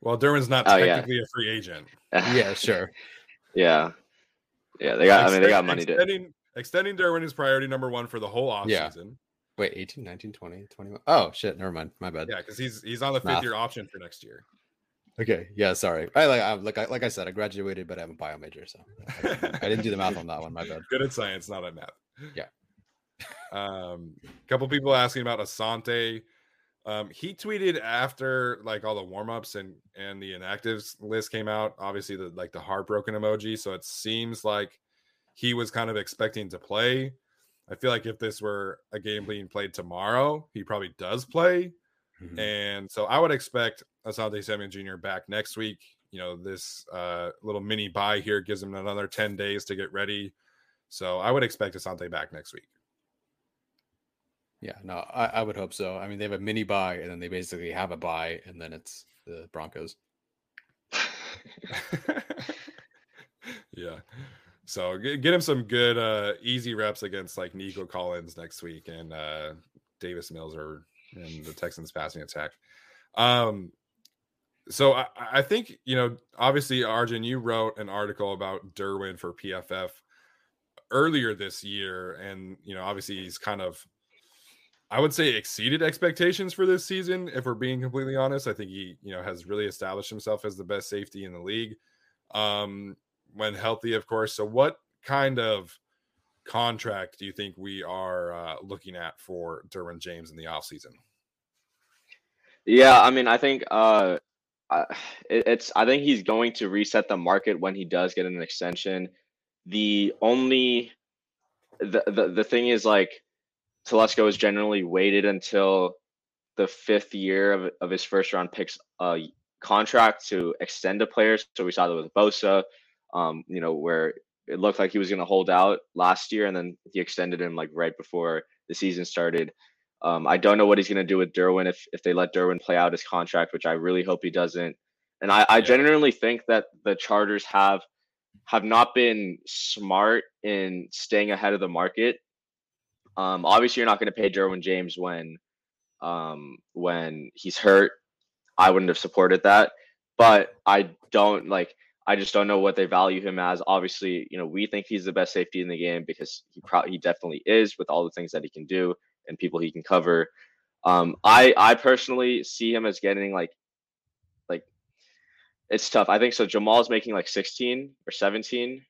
Well, Derwin's not Oh, yeah. technically a free agent. [laughs] Yeah, sure. yeah, yeah. They got. I mean, they got Extend- money to. extending, extending Derwin is priority number one for the whole offseason. Yeah. Yeah, Wait, 18, 19, 20, 21. Oh, shit. Never mind. My bad. yeah, because he's he's on the fifth Math. year option for next year. Okay. Yeah, sorry. I like I, like I, like I said, I graduated, but I'm a bio major, so I didn't do the math on that one. My bad. Good at science, not at math. Yeah. Um, a couple people asking about Asante. Um, he tweeted after like all the warm-ups and and the inactives list came out, obviously the like the heartbroken emoji. So it seems like he was kind of expecting to play. I feel like if this were a game being played tomorrow, he probably does play. Mhm. And so I would expect Asante Samuel Jr. back next week. You know, this uh, little mini bye here gives him another 10 days to get ready. So I would expect Asante back next week. Yeah, no, I, I would hope so. I mean, they have a mini bye, and then they basically have a bye, and then it's the Broncos. [laughs] yeah. So get, get him some good, uh, easy reps against like Nico Collins next week and uh, Davis Mills or in the Texans passing attack. Um, so I, I think you know, obviously, Arjun, you wrote an article about Derwin for PFF earlier this year, and you know, obviously, he's kind of, I would say, exceeded expectations for this season. If we're being completely honest, I think he, you know, has really established himself as the best safety in the league, um, when healthy, of course. So, what kind of contract do you think we are uh, looking at for Derwin James in the offseason? Yeah, I mean, I think uh, I, it's. I think he's going to reset the market when he does get an extension. The only, the the, the thing is like, Telesco has generally waited until the fifth year of, of his first round picks uh contract to extend a player. So we saw that with Bosa, um, you know, where it looked like he was going to hold out last year, and then he extended him like right before the season started. Um, I don't know what he's going to do with Derwin if if they let Derwin play out his contract, which I really hope he doesn't. And I, I Yeah. genuinely think that the Chargers have have not been smart in staying ahead of the market. Um, obviously, you're not going to pay Derwin James when um, when he's hurt. I wouldn't have supported that, but I don't like. I just don't know what they value him as. Obviously, you know, we think he's the best safety in the game because he pro- he definitely is with all the things that he can do and people he can cover. Um, I I personally see him as getting like like it's tough. I think so. Jamal's making like 16 or 17,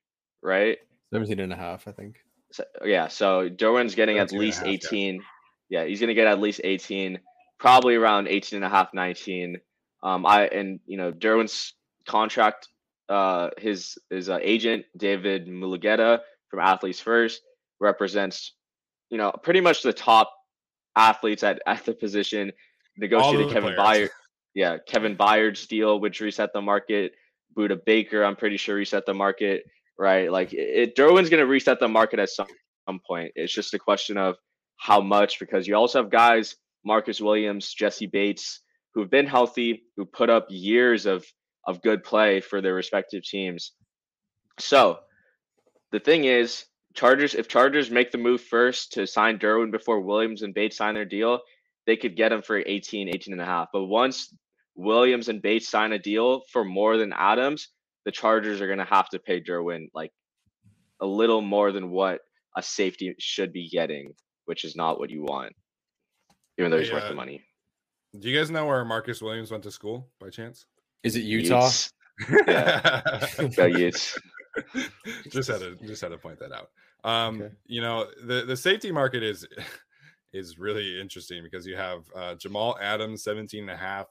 right? 17 and a half, I think. So, yeah, so Derwin's getting at 17 and a least half, yeah. 18. Yeah, he's going to get at least 18, probably around 18 and a half, 19. Um, I and you know Derwin's contract, uh, his his uh, agent David Mulugeta from Athletes First represents, you know, pretty much the top athletes at at the position. Negotiated the Kevin. Byard, yeah, Kevin Byard's deal, which reset the market. Budda Baker, I'm pretty sure reset the market right? Like it, it Derwin's going to reset the market at some, some point. It's just a question of how much because you also have guys, Marcus Williams, Jessie Bates, who've been healthy, who put up years of of good play for their respective teams. So the thing is, Chargers, if Chargers make the move first to sign Derwin before Williams and Bates sign their deal, they could get him for 18, 18 and a half. But once Williams and Bates sign a deal for more than Adams, the Chargers are going to have to pay Derwin like a little more than what a safety should be getting, which is not what you want, even though he's Hey, worth the money. Do you guys know where Marcus Williams went to school by chance? Is it Utah? Utes. [laughs] Yeah. [laughs] Go Utes. [laughs] just had to just had to point that out. Um, Okay. you know, the the safety market is [laughs] is really interesting because you have uh, Jamal Adams 17 and a half,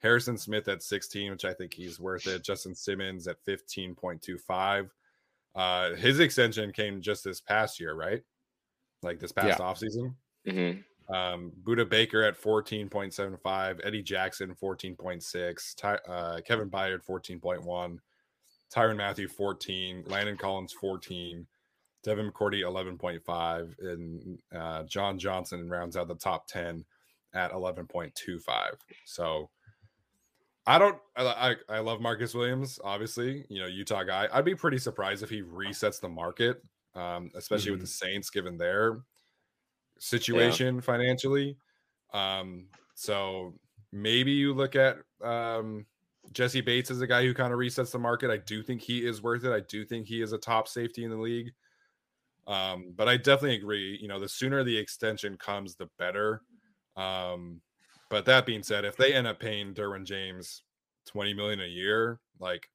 Harrison Smith at 16, which I think he's worth it. Justin Simmons at 15.25. Uh, his extension came just this past year, right? Like this past Yeah. offseason. hmm Um, Budda Baker at 14.75, Eddie Jackson 14.6, Ty, uh, Kevin Byard 14.1, Tyrann Mathieu 14, Landon Collins 14, Devin McCourty 11.5, and uh, John Johnson rounds out the top 10 at 11.25. So I don't. I, I love Marcus Williams. Obviously, you know Utah guy. I'd be pretty surprised if he resets the market, um, especially Mhm. with the Saints given their situation financially. Um, so maybe you look at um, Jessie Bates is a guy who kind of resets the market. I do think he is worth it. I do think he is a top safety in the league. Um, but I definitely agree. You know, the sooner the extension comes, the better. Um, but that being said, if they end up paying Derwin James 20 million a year, like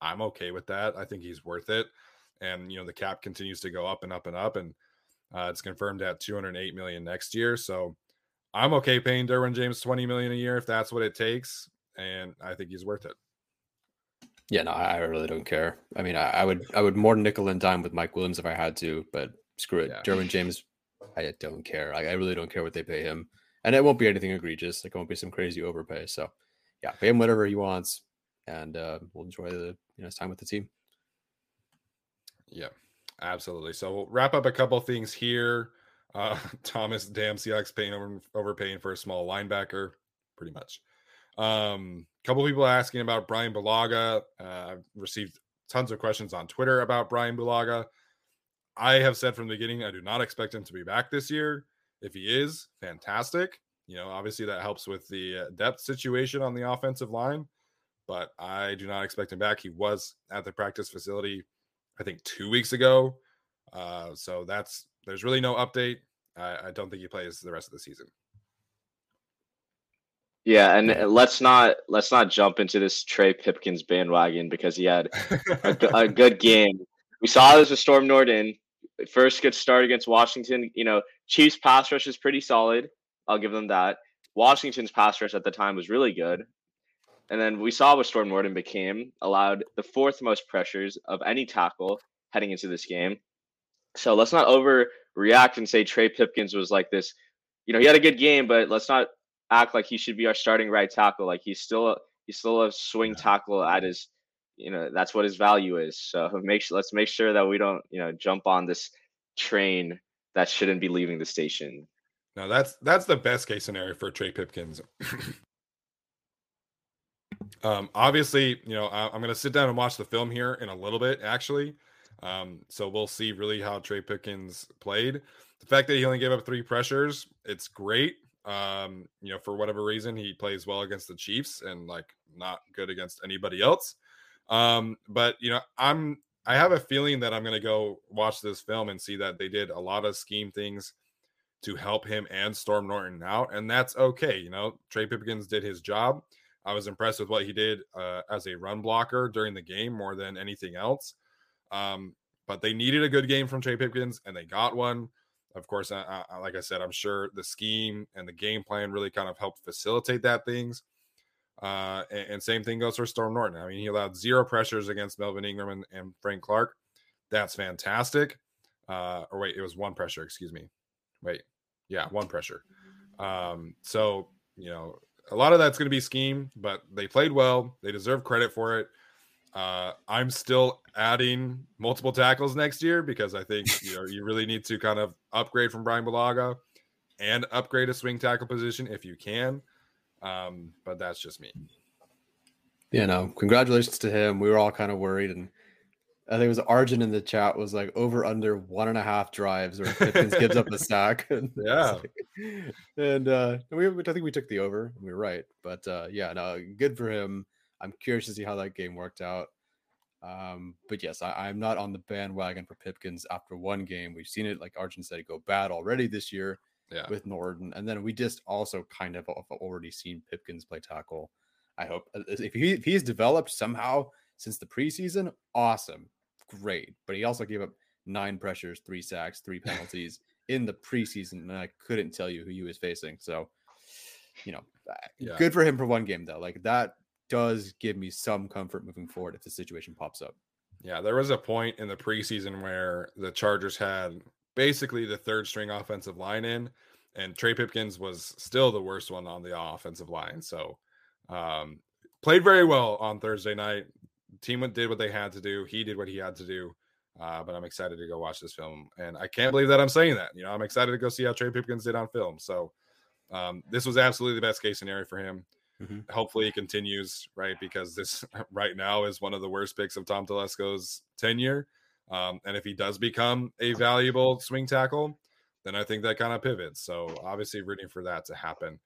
I'm okay with that. I think he's worth it. And you know, the cap continues to go up and up and up, and uh, it's confirmed at 208 million next year. So I'm okay paying Derwin James 20 million a year if that's what it takes, and I think he's worth it. Yeah, no, I really don't care. I mean, I, I would I would more nickel and dime with Mike Williams if I had to, but screw it. Yeah. Derwin James, I don't care. I, I really don't care what they pay him, and it won't be anything egregious. Like, it won't be some crazy overpay. So, yeah, pay him whatever he wants, and uh, we'll enjoy the you know his time with the team. Yeah, absolutely. So we'll wrap up a couple things here. Uh, [laughs] Thomas, damn Seahawks paying over overpaying for a small linebacker, pretty much. Um, a couple people asking about Brian Bulaga. Uh, I've received tons of questions on Twitter about Brian Bulaga. I have said from the beginning I do not expect him to be back this year. If he is, fantastic. You know, obviously that helps with the uh, depth situation on the offensive line, but I do not expect him back. He was at the practice facility I think two weeks ago. Uh, so that's there's really no update. I, I don't think he plays the rest of the season. Yeah, and let's not let's not jump into this Trey Pipkins bandwagon because he had a, a [laughs] good game. We saw this with Storm Norton. First good start against Washington. You know, Chiefs pass rush is pretty solid. I'll give them that. Washington's pass rush at the time was really good. And then we saw what Storm Norton became, allowed the fourth most pressures of any tackle heading into this game. So let's not overreact and say Trey Pipkins was like this. You know, he had a good game, but let's not act like he should be our starting right tackle. Like he's still a, he's still a swing tackle at his, you know, that's what his value is. So [laughs] make su- let's make sure that we don't, you know, jump on this train that shouldn't be leaving the station. No, that's that's the best case scenario for Trey Pipkins. [clears throat] um, obviously, you know, I, I'm going to sit down and watch the film here in a little bit, actually. Um, so we'll see really how Trey Pipkins played. The fact that he only gave up three pressures, it's great. Um, you know, for whatever reason, he plays well against the Chiefs and like not good against anybody else. Um, but you know, I'm I have a feeling that I'm to go watch this film and see that they did a lot of scheme things to help him and Storm Norton out, and that's okay. You know, Trey Pipkins did his job. I was impressed with what he did uh, as a run blocker during the game more than anything else. Um, but they needed a good game from Trey Pipkins, and they got one. Of course, I, I, like I said, I'm sure the scheme and the game plan really kind of helped facilitate that things. Uh, and, and same thing goes for Storm Norton. I mean, he allowed zero pressures against Melvin Ingram and, and Frank Clark. That's fantastic. Uh, or wait, it was one pressure. Excuse me. Wait, yeah, one pressure. Um, so you know, a lot of that's going to be scheme, but they played well. They deserve credit for it. Uh, I'm still adding multiple tackles next year because I think you know you really need to kind of upgrade from Brian Bulaga and upgrade a swing tackle position if you can. Um, but that's just me. Yeah, no, congratulations to him. We were all kind of worried, and I think it was Arjun in the chat was like over under one and a half drives or Pipkins gives up a sack. [laughs] And Yeah. like- and uh, we, I think we took the over. and We were right, but uh, yeah, no, good for him. I'm curious to see how that game worked out. Um, but yes, I, I'm not on the bandwagon for Pipkins after one game. We've seen it, like Arjun said, go bad already this year Yeah. with Norton, and then we just also kind of have already seen Pipkins play tackle. I hope uh, if he if he's developed somehow since the preseason, awesome, great. But he also gave up nine pressures, three sacks, three [laughs] penalties in the preseason, and I couldn't tell you who he was facing. So, you know, Yeah. good for him for one game though. Like that does give me some comfort moving forward if the situation pops up. Yeah, there was a point in the preseason where the Chargers had basically the third string offensive line in, and Trey Pipkins was still the worst one on the offensive line. So, um, played very well on Thursday night. Team did what they had to do. He did what he had to do. Uh, but I'm excited to go watch this film, and I can't believe that I'm saying that. You know, I'm excited to go see how Trey Pipkins did on film. So, um, this was absolutely the best case scenario for him. Mm-hmm. Hopefully, he continues right because this [laughs] right now is one of the worst picks of Tom Telesco's tenure. Um, and if he does become a valuable swing tackle, then I think that kind of pivots. So obviously, rooting for that to happen.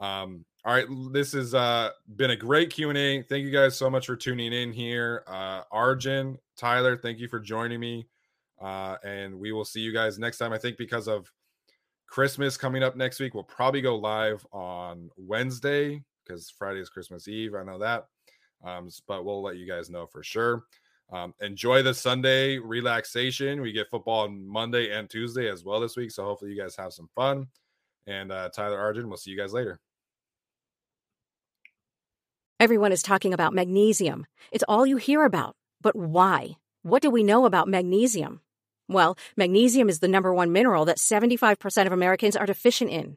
Um, all right, this has uh, been a great Q and A. Thank you guys so much for tuning in here. Uh, Arjun, Tyler, thank you for joining me, uh, and we will see you guys next time. I think because of Christmas coming up next week, we'll probably go live on Wednesday because Friday is Christmas Eve. I know that, um, but we'll let you guys know for sure. Um, enjoy the Sunday relaxation. We get football on Monday and Tuesday as well this week, so hopefully you guys have some fun. And uh, Tyler Arjun, we'll see you guys later. Everyone is talking about magnesium. It's all you hear about. But why? What do we know about magnesium? Well, magnesium is the number one mineral that 75% of Americans are deficient in.